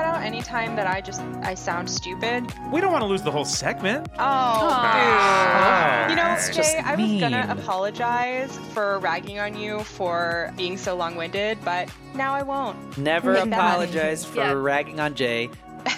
just cut out any time that I just I sound stupid. We don't want to lose the whole segment. Oh, Aw. dude. Ah. You know, That's Jay, I was gonna apologize for ragging on you for being so long-winded, but now I won't. Never Take apologize for Yeah. ragging on Jay.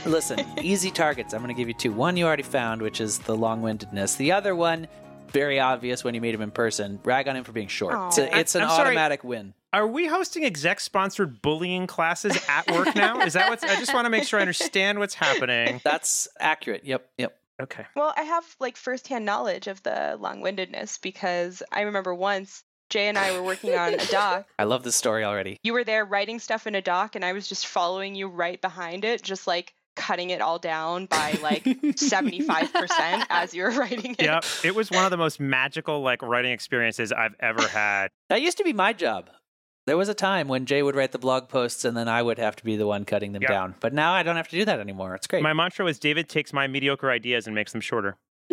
Listen, easy targets. I'm going to give you two. One you already found, which is the long windedness. The other one, very obvious when you meet him in person. Rag on him for being short. Aw. It's, a- it's an I'm sorry. automatic win. Are we hosting exec sponsored bullying classes at work now? Is that what's I just want to make sure I understand what's happening. That's accurate. Yep, yep. Okay. Well, I have like firsthand knowledge of the long-windedness because I remember once Jay and I were working on a doc. I love this story already. You were there writing stuff in a doc, and I was just following you right behind it, just like cutting it all down by like 75% as you were writing it. Yep. It was one of the most magical like writing experiences I've ever had. That used to be my job. There was a time when Jay would write the blog posts and then I would have to be the one cutting them Yeah. down. But now I don't have to do that anymore. It's great. My mantra was David takes my mediocre ideas and makes them shorter.